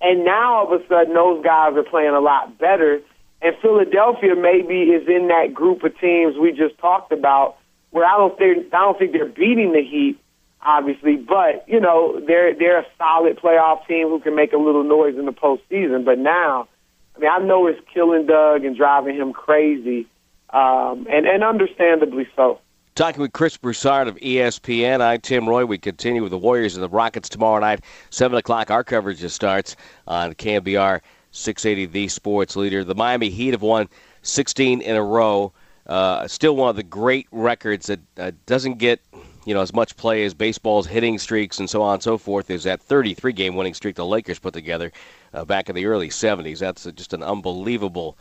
And now all of a sudden, those guys are playing a lot better. And Philadelphia maybe is in that group of teams we just talked about, where I don't think I don't think they're beating the Heat, obviously, but you know they're they're a solid playoff team who can make a little noise in the postseason. But now, I mean, I know it's killing Doug and driving him crazy, um, and and understandably so. Talking with Chris Broussard of ESPN, I'm Tim Roye. We continue with the Warriors and the Rockets tomorrow night, 7 o'clock. Our coverage just starts on KNBR 680, the sports leader. The Miami Heat have won 16 in a row. Uh, still one of the great records that uh, doesn't get you know as much play as baseball's hitting streaks and so on and so forth. Is that 33 game winning streak the Lakers put together uh, back in the early 70s? That's just an unbelievable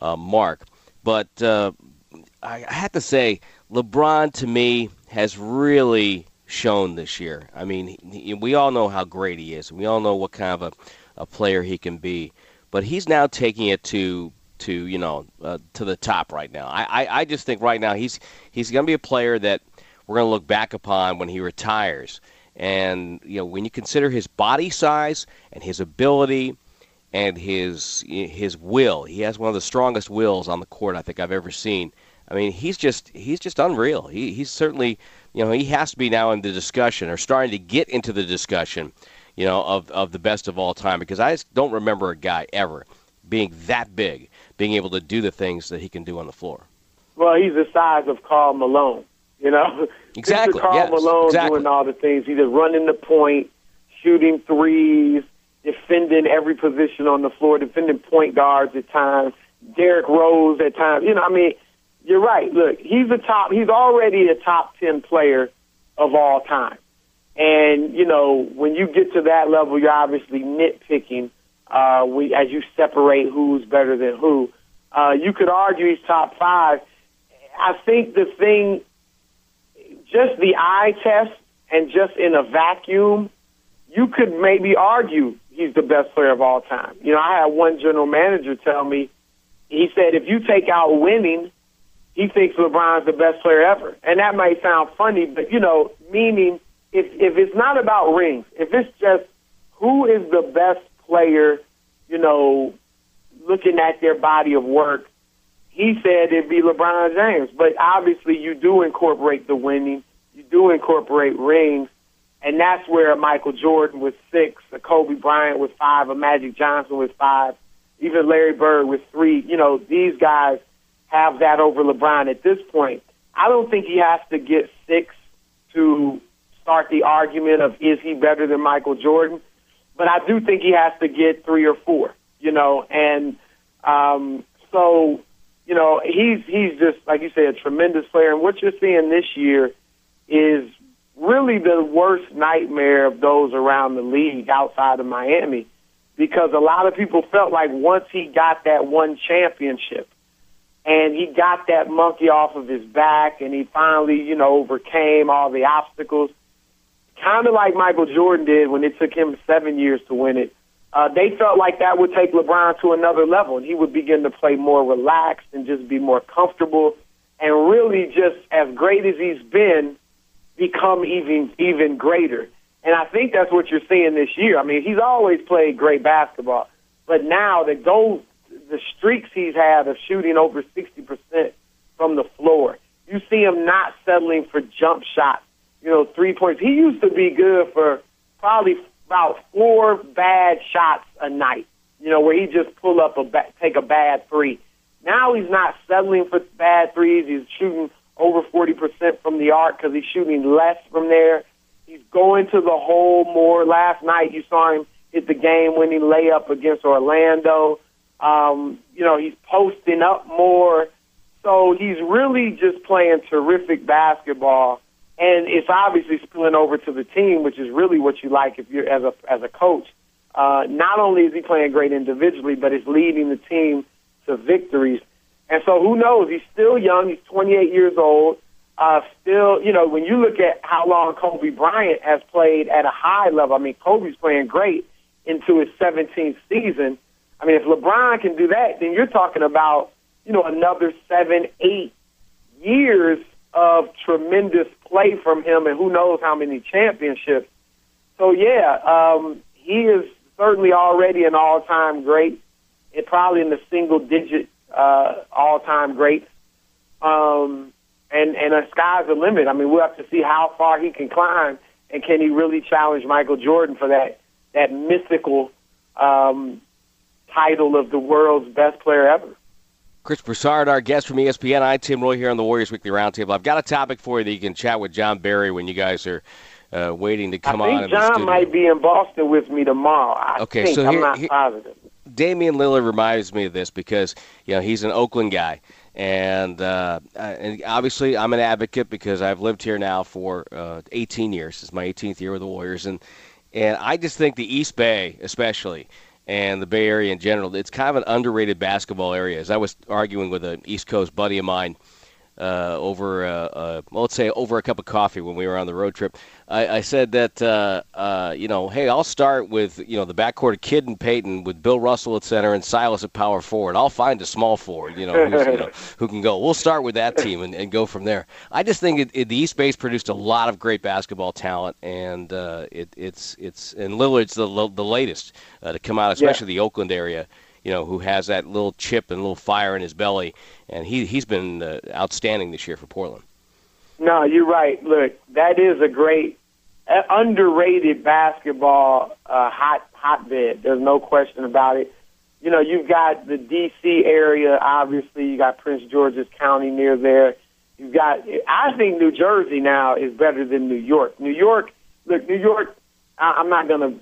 uh, mark. But uh, I, have to say, LeBron to me has really shown this year. I mean, he, we all know how great he is, we all know what kind of a, a player he can be. But he's now taking it to to you know uh, to the top right now. I, I, I just think right now he's he's going to be a player that we're going to look back upon when he retires. And you know when you consider his body size and his ability and his his will, he has one of the strongest wills on the court I think I've ever seen. I mean, he's just he's just unreal. He, he's certainly you know he has to be now in the discussion or starting to get into the discussion, you know, of of the best of all time because I just don't remember a guy ever being that big, being able to do the things that he can do on the floor. Well, he's the size of Karl Malone. You know, Exactly, Karl yes, Malone exactly. doing all the things. He's just running the point, shooting threes, defending every position on the floor, defending point guards at times. Derrick Rose at times. You know, I mean, you're right. Look, he's a top. He's already a top ten player of all time. And you know, when you get to that level, you're obviously nitpicking. Uh, we, as you separate who's better than who, uh, you could argue he's top five. I think the thing, just the eye test, and just in a vacuum, you could maybe argue he's the best player of all time. You know, I had one general manager tell me, he said, if you take out winning, he thinks LeBron's the best player ever. And that might sound funny, but you know, meaning if if it's not about rings, if it's just who is the best player, you know, looking at their body of work, he said it'd be LeBron James. But obviously you do incorporate the winning, you do incorporate rings, and that's where Michael Jordan was six, a Kobe Bryant was five, a Magic Johnson was five, even Larry Bird was three. You know, these guys have that over LeBron at this point. I don't think he has to get six to start the argument of is he better than Michael Jordan, but I do think he has to get three or four. You know, and um, so you know he's he's just like you say a tremendous player, and what you're seeing this year is really the worst nightmare of those around the league outside of Miami because a lot of people felt like once he got that one championship and he got that monkey off of his back and he finally, you know, overcame all the obstacles, kind of like Michael Jordan did when it took him seven years to win it. Uh, they felt like that would take LeBron to another level and he would begin to play more relaxed and just be more comfortable and really just as great as he's been, become even even greater. And I think that's what you're seeing this year. I mean, he's always played great basketball, but now that those the streaks he's had of shooting over 60% from the floor, you see him not settling for jump shots. You know, three points. He used to be good for probably about four bad shots a night. You know, where he just pull up a ba- take a bad three. Now he's not settling for bad threes. He's shooting over 40% from the arc because he's shooting less from there. He's going to the hole more. Last night you saw him hit the game-winning layup against Orlando. Um, you know, he's posting up more. So he's really just playing terrific basketball. And it's obviously spilling over to the team, which is really what you like if you're as a as a coach. Uh, not only is he playing great individually, but it's leading the team to victories. And so who knows? He's still young. He's 28 years old. Uh, still, you know, when you look at how long Kobe Bryant has played at a high level, I mean, Kobe's playing great into his 17th season. I mean, if LeBron can do that, then you're talking about, you know, another seven, eight years of tremendous play from him, and who knows how many championships. So yeah, um, he is certainly already an all-time great, and probably in the single-digit uh, all-time greats. Um, and and the sky's the limit. I mean, we'll have to see how far he can climb and can he really challenge Michael Jordan for that that mythical um, title of the world's best player ever? Chris Broussard, our guest from ESPN. I'm Tim Roye, here on the Warriors Weekly Roundtable. I've got a topic for you that you can chat with Jon Barry when you guys are uh, waiting to come I on. think John might be in Boston with me tomorrow. I Okay, think. so I'm not here- positive. Damian Lillard reminds me of this because you know he's an Oakland guy, and uh, and obviously I'm an advocate because I've lived here now for uh, 18 years. It's my 18th year with the Warriors, and and I just think the East Bay, especially, and the Bay Area in general, it's kind of an underrated basketball area. As I was arguing with an East Coast buddy of mine uh, over, uh, uh, well, let's say over a cup of coffee when we were on the road trip. I, I said that, uh, uh, you know, hey, I'll start with, you know, the backcourt of Kidd and Payton with Bill Russell at center and Silas at power forward. I'll find a small forward, you know, who's, you know who can go. We'll start with that team and, and go from there. I just think it, it, the East Bay's produced a lot of great basketball talent, and uh, it, it's it's and Lillard's the the latest uh, to come out, especially the Oakland area you know, who has that little chip and little fire in his belly, and he he's been uh, outstanding this year for Portland. No, you're right. Look, that is a great, uh, underrated basketball uh, hot hotbed. There's no question about it. You know, you've got the D.C. area. Obviously, you got Prince George's County near there. You've got. I think New Jersey now is better than New York. New York. Look, New York. I, I'm not going to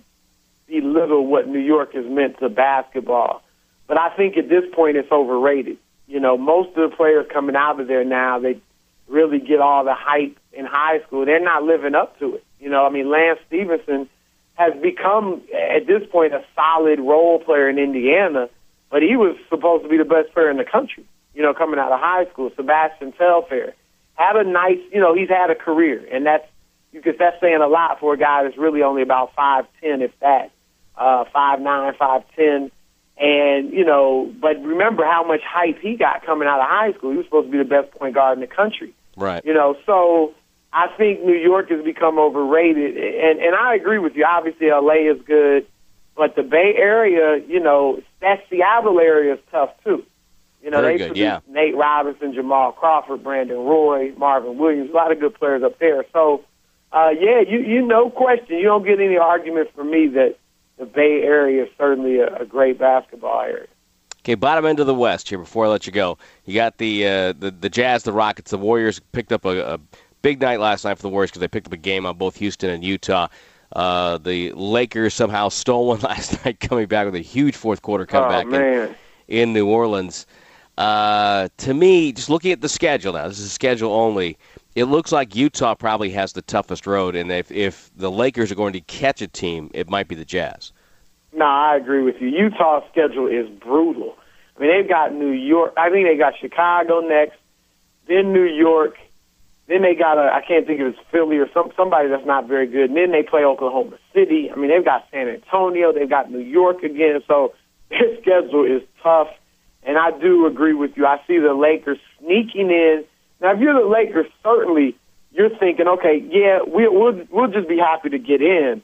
belittle what New York has meant to basketball, but I think at this point it's overrated. You know, most of the players coming out of there now, they really get all the hype in high school. They're not living up to it. You know, I mean, Lance Stephenson has become at this point a solid role player in Indiana, but he was supposed to be the best player in the country. You know, coming out of high school, Sebastian Telfair had a nice. You know, he's had a career, and that's you could that's saying a lot for a guy that's really only about five ten, if that, uh, five nine, five ten. And, you know, but remember how much hype he got coming out of high school. He was supposed to be the best point guard in the country. Right. You know, so I think New York has become overrated. And and I agree with you. Obviously LA is good, but the Bay Area, you know, that Seattle area is tough too. You know, Very they good, produced yeah. Nate Robinson, Jamal Crawford, Brandon Roy, Marvin Williams, a lot of good players up there. So uh yeah, you you no question. You don't get any argument from me that the Bay Area is certainly a, a great basketball area. Okay, bottom end of the West here. Before I let you go, you got the uh, the the Jazz, the Rockets, the Warriors picked up a, a big night last night for the Warriors because they picked up a game on both Houston and Utah. Uh, the Lakers somehow stole one last night, coming back with a huge fourth quarter comeback oh in, in New Orleans. Uh, to me, just looking at the schedule now, this is schedule only. It looks like Utah probably has the toughest road, and if if the Lakers are going to catch a team, it might be the Jazz. No, I agree with you. Utah's schedule is brutal. I mean, they've got New York. I think they got Chicago next, then New York, then they got a I can't think of it, it's Philly or some somebody that's not very good. And then they play Oklahoma City. I mean, they've got San Antonio, they've got New York again. So their schedule is tough. And I do agree with you. I see the Lakers sneaking in. Now, if you're the Lakers, certainly you're thinking, okay, yeah, we'll we'll we'll just be happy to get in.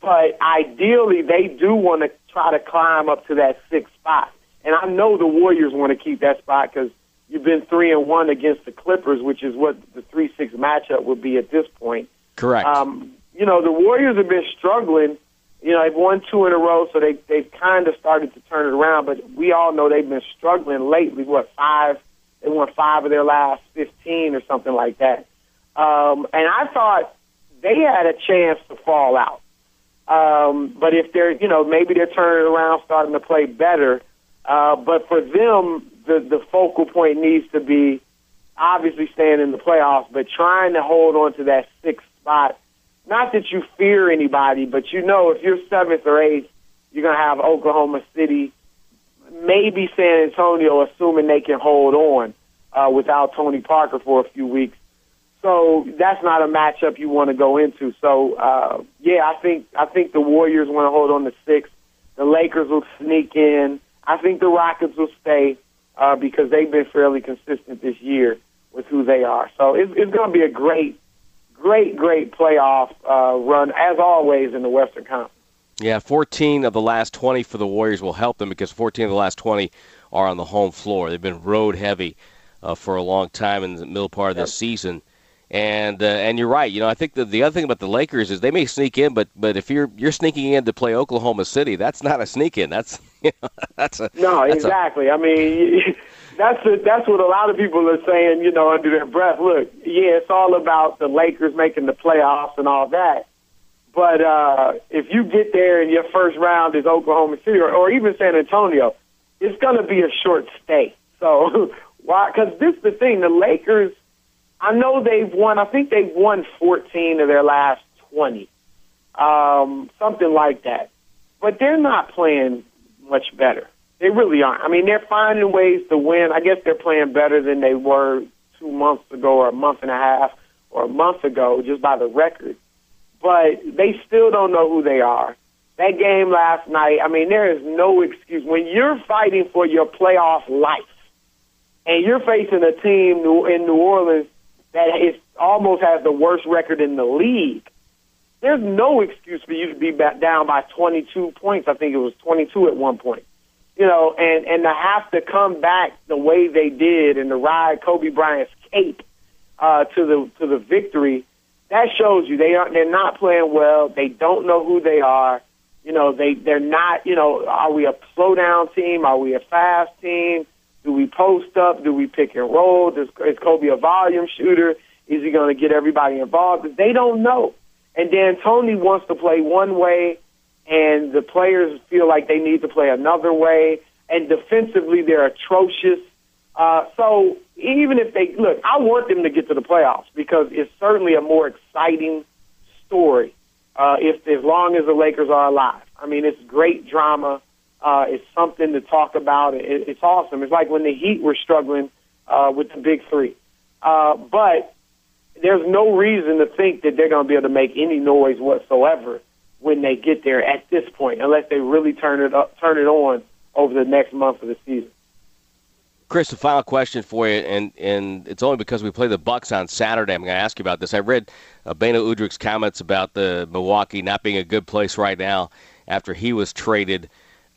But ideally, they do want to try to climb up to that sixth spot. And I know the Warriors want to keep that spot because you've been three and one against the Clippers, which is what the three six matchup would be at this point. Correct. Um, you know, the Warriors have been struggling. You know, they've won two in a row, so they they've kind of started to turn it around. But we all know they've been struggling lately. What five? They won five of their last fifteen or something like that. Um, and I thought they had a chance to fall out. Um, but if they're, you know, maybe they're turning around, starting to play better. Uh, but for them, the the focal point needs to be obviously staying in the playoffs, but trying to hold on to that sixth spot. Not that you fear anybody, but you know if you're seventh or eighth, you're gonna have Oklahoma City, maybe San Antonio, assuming they can hold on uh, without Tony Parker for a few weeks. So that's not a matchup you want to go into. So uh, yeah, I think I think the Warriors want to hold on to six. The Lakers will sneak in. I think the Rockets will stay uh, because they've been fairly consistent this year with who they are. So it's, it's going to be a great, great, great playoff uh, run as always in the Western Conference. Yeah, 14 of the last 20 for the Warriors will help them because 14 of the last 20 are on the home floor. They've been road heavy uh, for a long time in the middle part of this season. And uh, and you're right. You know, I think the the other thing about the Lakers is they may sneak in, but but if you're you're sneaking in to play Oklahoma City, that's not a sneak in. That's you know, that's a No, that's exactly. I mean, that's a, that's what a lot of people are saying. You know, under their breath. Look, yeah, it's all about the Lakers making the playoffs and all that. But uh, if you get there and your first round is Oklahoma City or, or even San Antonio, it's going to be a short stay. So why? Because this is the thing. The Lakers. I know they've won. I think they've won 14 of their last 20, um, something like that. But they're not playing much better. They really aren't. I mean, they're finding ways to win. I guess they're playing better than they were two months ago, or a month and a half, or a month ago, just by the record. But they still don't know who they are. That game last night. I mean, there is no excuse when you're fighting for your playoff life, and you're facing a team in New Orleans that is almost has the worst record in the league. There's no excuse for you to be back down by 22 points. I think it was 22 at one point. You know, and and to have to come back the way they did and to ride Kobe Bryant's cape uh, to the to the victory, that shows you they aren't they're not playing well. They don't know who they are. You know, they they're not. You know, are we a slow down team? Are we a fast team? Do we post up? Do we pick and roll? Does, is Kobe a volume shooter? Is he going to get everybody involved? They don't know. And D'Antoni wants to play one way, and the players feel like they need to play another way. And defensively, they're atrocious. Uh, so even if they look, I want them to get to the playoffs because it's certainly a more exciting story. Uh, if as long as the Lakers are alive, I mean, it's great drama. Uh, it's something to talk about. It, it's awesome. It's like when the Heat were struggling uh, with the Big Three. Uh, but there's no reason to think that they're going to be able to make any noise whatsoever when they get there at this point, unless they really turn it up, turn it on over the next month of the season. Chris, the final question for you, and, and it's only because we play the Bucks on Saturday. I'm going to ask you about this. I read uh, Beno Udrih's comments about the Milwaukee not being a good place right now after he was traded.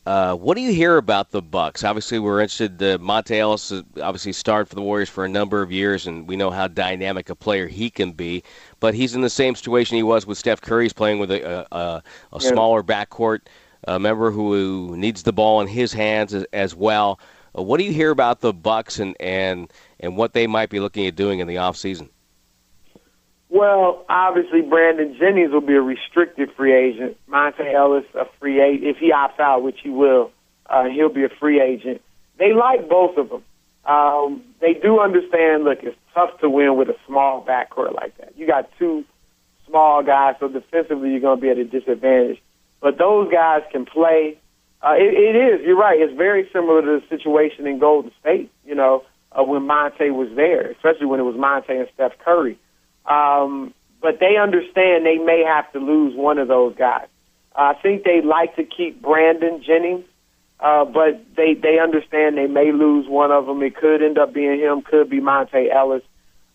Uh, what do you hear about the Bucks? Obviously, we're interested. Uh, Monta Ellis obviously starred for the Warriors for a number of years, and we know how dynamic a player he can be. But he's in the same situation he was with Steph Curry. He's playing with a, a, a, a smaller backcourt, a member who needs the ball in his hands as, as well. Uh, what do you hear about the Bucks and, and and what they might be looking at doing in the off season? Well, obviously, Brandon Jennings will be a restricted free agent. Monta Ellis, a free agent. If he opts out, which he will, uh, he'll be a free agent. They like both of them. Um, they do understand, look, it's tough to win with a small backcourt like that. You got two small guys, so defensively you're going to be at a disadvantage. But those guys can play. Uh, it, it is, you're right. It's very similar to the situation in Golden State, you know, uh, when Monta was there, especially when it was Monta and Steph Curry. Um, but they understand they may have to lose one of those guys. I think they like to keep Brandon Jennings, uh, but they they understand they may lose one of them. It could end up being him, could be Monta Ellis.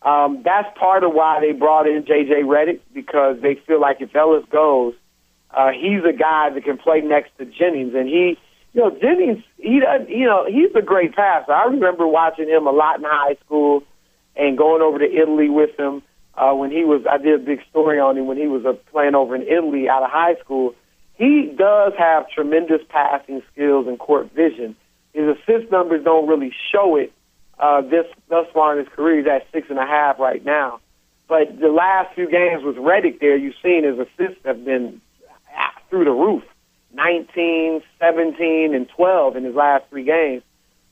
Um, that's part of why they brought in J.J. Redick because they feel like if Ellis goes, uh, he's a guy that can play next to Jennings, and he, you know, Jennings, he does, you know, he's a great passer. I remember watching him a lot in high school and going over to Italy with him uh, when he was. I did a big story on him when he was uh, playing over in Italy out of high school. He does have tremendous passing skills and court vision. His assist numbers don't really show it uh, this thus far in his career. He's at six and a half right now. But the last few games with Redick there, you've seen his assists have been through the roof. 19, 17, and 12 in his last three games.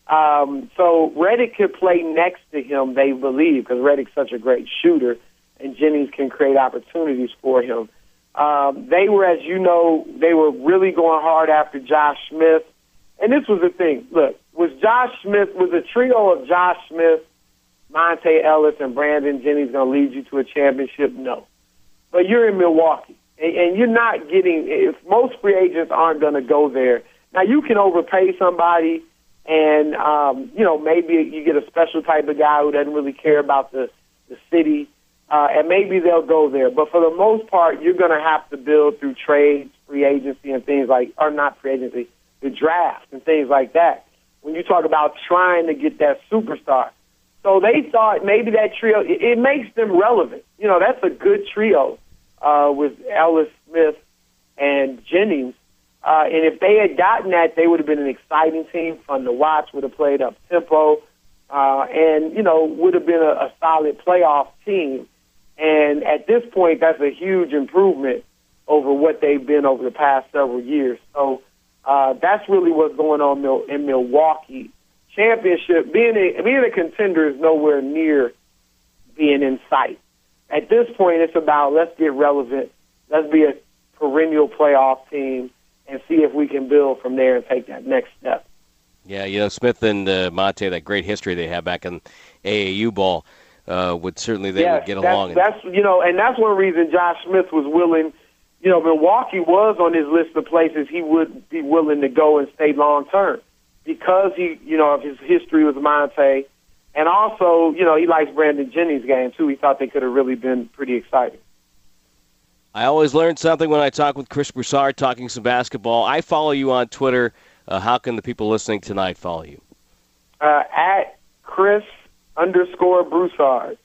Um, so Redick could play next to him, they believe, because Redick's such a great shooter, and Jennings can create opportunities for him. Um, they were, as you know, they were really going hard after Josh Smith. And this was the thing. Look, was Josh Smith, was a trio of Josh Smith, Monta Ellis, and Brandon Jennings going to lead you to a championship? No. But you're in Milwaukee, and, and you're not getting, if most free agents aren't going to go there. Now, you can overpay somebody, and, um, you know, maybe you get a special type of guy who doesn't really care about the, the city, uh, and maybe they'll go there. But for the most part, you're going to have to build through trades, free agency, and things like, or not free agency, the draft and things like that. When you talk about trying to get that superstar. So they thought maybe that trio it, it makes them relevant. You know, that's a good trio uh, with Ellis Smith and Jennings. Uh, and if they had gotten that, they would have been an exciting team, fun to watch. Would have played up tempo, uh, and you know would have been a, a solid playoff team. And at this point, that's a huge improvement over what they've been over the past several years. So uh, that's really what's going on in Milwaukee. Championship, being a, being a contender is nowhere near being in sight. At this point, it's about let's get relevant, let's be a perennial playoff team, and see if we can build from there and take that next step. Yeah, you know, Smith and uh, Monta, that great history they have back in AAU ball, uh, would certainly they yes, would get that's, along. That's you know, and that's one reason Josh Smith was willing – you know, Milwaukee was on his list of places he would be willing to go and stay long term because he, you know, of his history with Monta, and also, you know, he likes Brandon Jennings' game too. He thought they could have really been pretty exciting. I always learn something when I talk with Chris Broussard, talking some basketball. I follow you on Twitter. Uh, how can the people listening tonight follow you? Uh, at Chris underscore Broussard.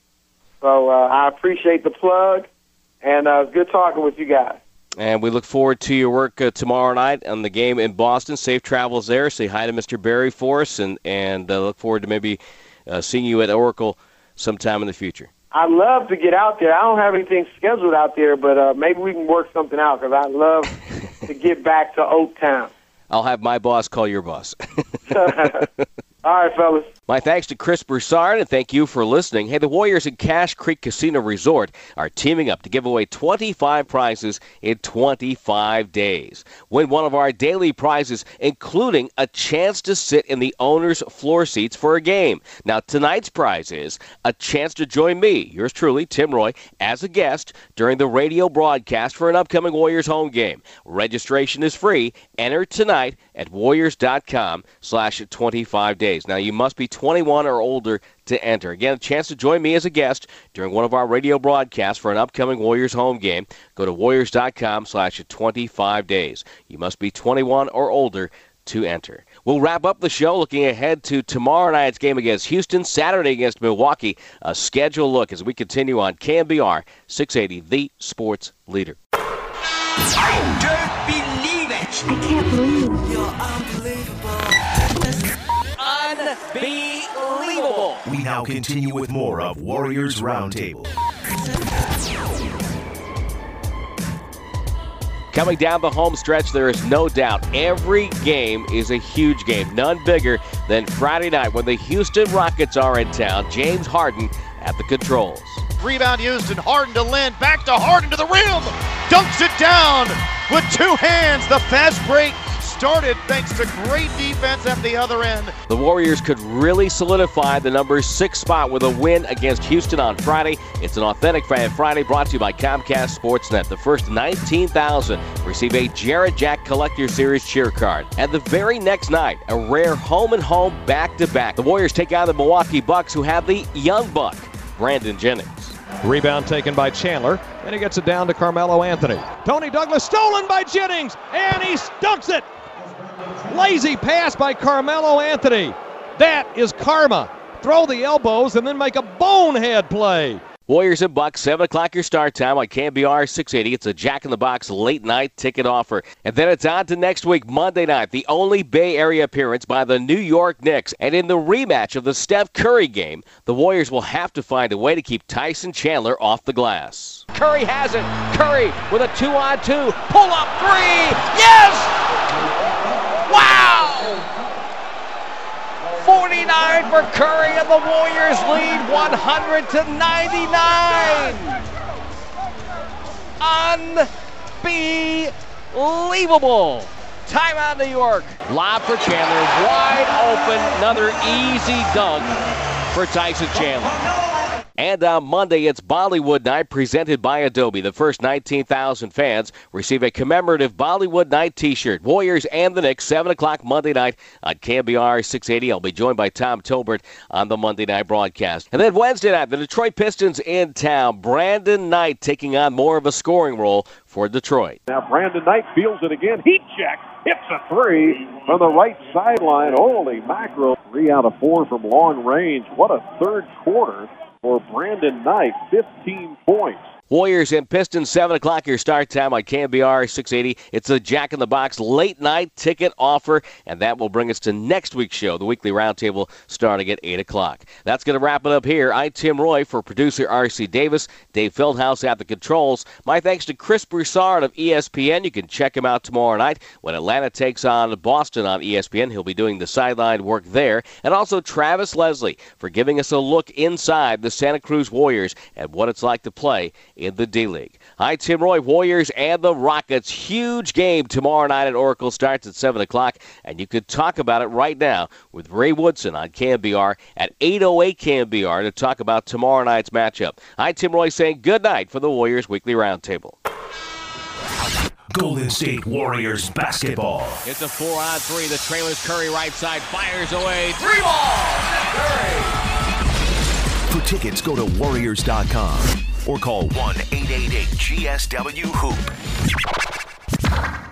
So uh, I appreciate the plug, and uh, good talking with you guys. And we look forward to your work uh, tomorrow night on the game in Boston. Safe travels there. Say hi to Mr. Barry for us, and and uh, look forward to maybe uh, seeing you at Oracle sometime in the future. I'd love to get out there. I don't have anything scheduled out there, but uh, maybe we can work something out because I'd love to get back to Oak Town. I'll have my boss call your boss. All right, fellas. My thanks to Chris Broussard, and thank you for listening. Hey, the Warriors and Cache Creek Casino Resort are teaming up to give away 25 prizes in 25 days. Win one of our daily prizes, including a chance to sit in the owner's floor seats for a game. Now, tonight's prize is a chance to join me, yours truly, Tim Roye, as a guest during the radio broadcast for an upcoming Warriors home game. Registration is free. Enter tonight at warriors.com slash 25 days. Now, you must be 21 or older to enter. Again, a chance to join me as a guest during one of our radio broadcasts for an upcoming Warriors home game. Go to warriors.com slash 25 days. You must be 21 or older to enter. We'll wrap up the show looking ahead to tomorrow night's game against Houston, Saturday against Milwaukee. A schedule look as we continue on KNBR 680, the sports leader. I don't believe it. I can't believe Unbelievable. We now continue with more of Warriors Roundtable. Coming down the home stretch, there is no doubt every game is a huge game. None bigger than Friday night when the Houston Rockets are in town. James Harden at the controls. Rebound Houston. Harden to Lin. Back to Harden to the rim. Dunks it down with two hands. The fast break started thanks to great defense at the other end. The Warriors could really solidify the number six spot with a win against Houston on Friday. It's an authentic Fan Friday brought to you by Comcast Sportsnet. The first 19,000 receive a Jarrett Jack Collector Series cheer card. And the very next night, a rare home and home back to back. The Warriors take on the Milwaukee Bucks, who have the young buck, Brandon Jennings. Rebound taken by Chandler, and he gets it down to Carmelo Anthony. Toney Douglas stolen by Jennings, and he dunks it. Lazy pass by Carmelo Anthony. That is karma. Throw the elbows and then make a bonehead play. Warriors and Bucks, 7 o'clock your start time on KNBR 680. It's a Jack in the Box late night ticket offer. And then it's on to next week, Monday night, the only Bay Area appearance by the New York Knicks. And in the rematch of the Steph Curry game, the Warriors will have to find a way to keep Tyson Chandler off the glass. Curry has it. Curry with a two on two. Pull up three. Yes! Wow! 49 for Curry, and the Warriors lead 100 to 99. Unbelievable. Timeout, New York. Lob for Chandler, wide open. Another easy dunk for Tyson Chandler. And on Monday, it's Bollywood Night presented by Adobe. The first 19,000 fans receive a commemorative Bollywood Night t shirt. Warriors and the Knicks, 7 o'clock Monday night on KNBR 680. I'll be joined by Tom Tolbert on the Monday night broadcast. And then Wednesday night, the Detroit Pistons in town. Brandon Knight taking on more of a scoring role for Detroit. Now Brandon Knight feels it again. Heat check. Hits a three from the right sideline. Holy mackerel. Three out of four from long range. What a third quarter for Brandon Knight. 15 points. Warriors and Pistons, 7 o'clock, your start time on KNBR 680. It's a Jack in the Box late night ticket offer, and that will bring us to next week's show, the weekly roundtable, starting at 8 o'clock. That's going to wrap it up here. I'm Tim Roye for producer R.C. Davis, Dave Feldhouse at the controls. My thanks to Chris Broussard of ESPN. You can check him out tomorrow night when Atlanta takes on Boston on ESPN. He'll be doing the sideline work there. And also Travis Leslie for giving us a look inside the Santa Cruz Warriors and what it's like to play in the D League. Hi, Tim Roye, Warriors and the Rockets. Huge game tomorrow night at Oracle. Starts at 7 o'clock, and you could talk about it right now with Ray Woodson on KNBR at 808 KNBR to talk about tomorrow night's matchup. Hi, Tim Roye saying good night for the Warriors Weekly Roundtable. Golden State Warriors basketball. It's a four on three. The trailer's Curry right side fires away. Three ball. Curry. For tickets, go to Warriors.com or call 1 888 GSW Hoop.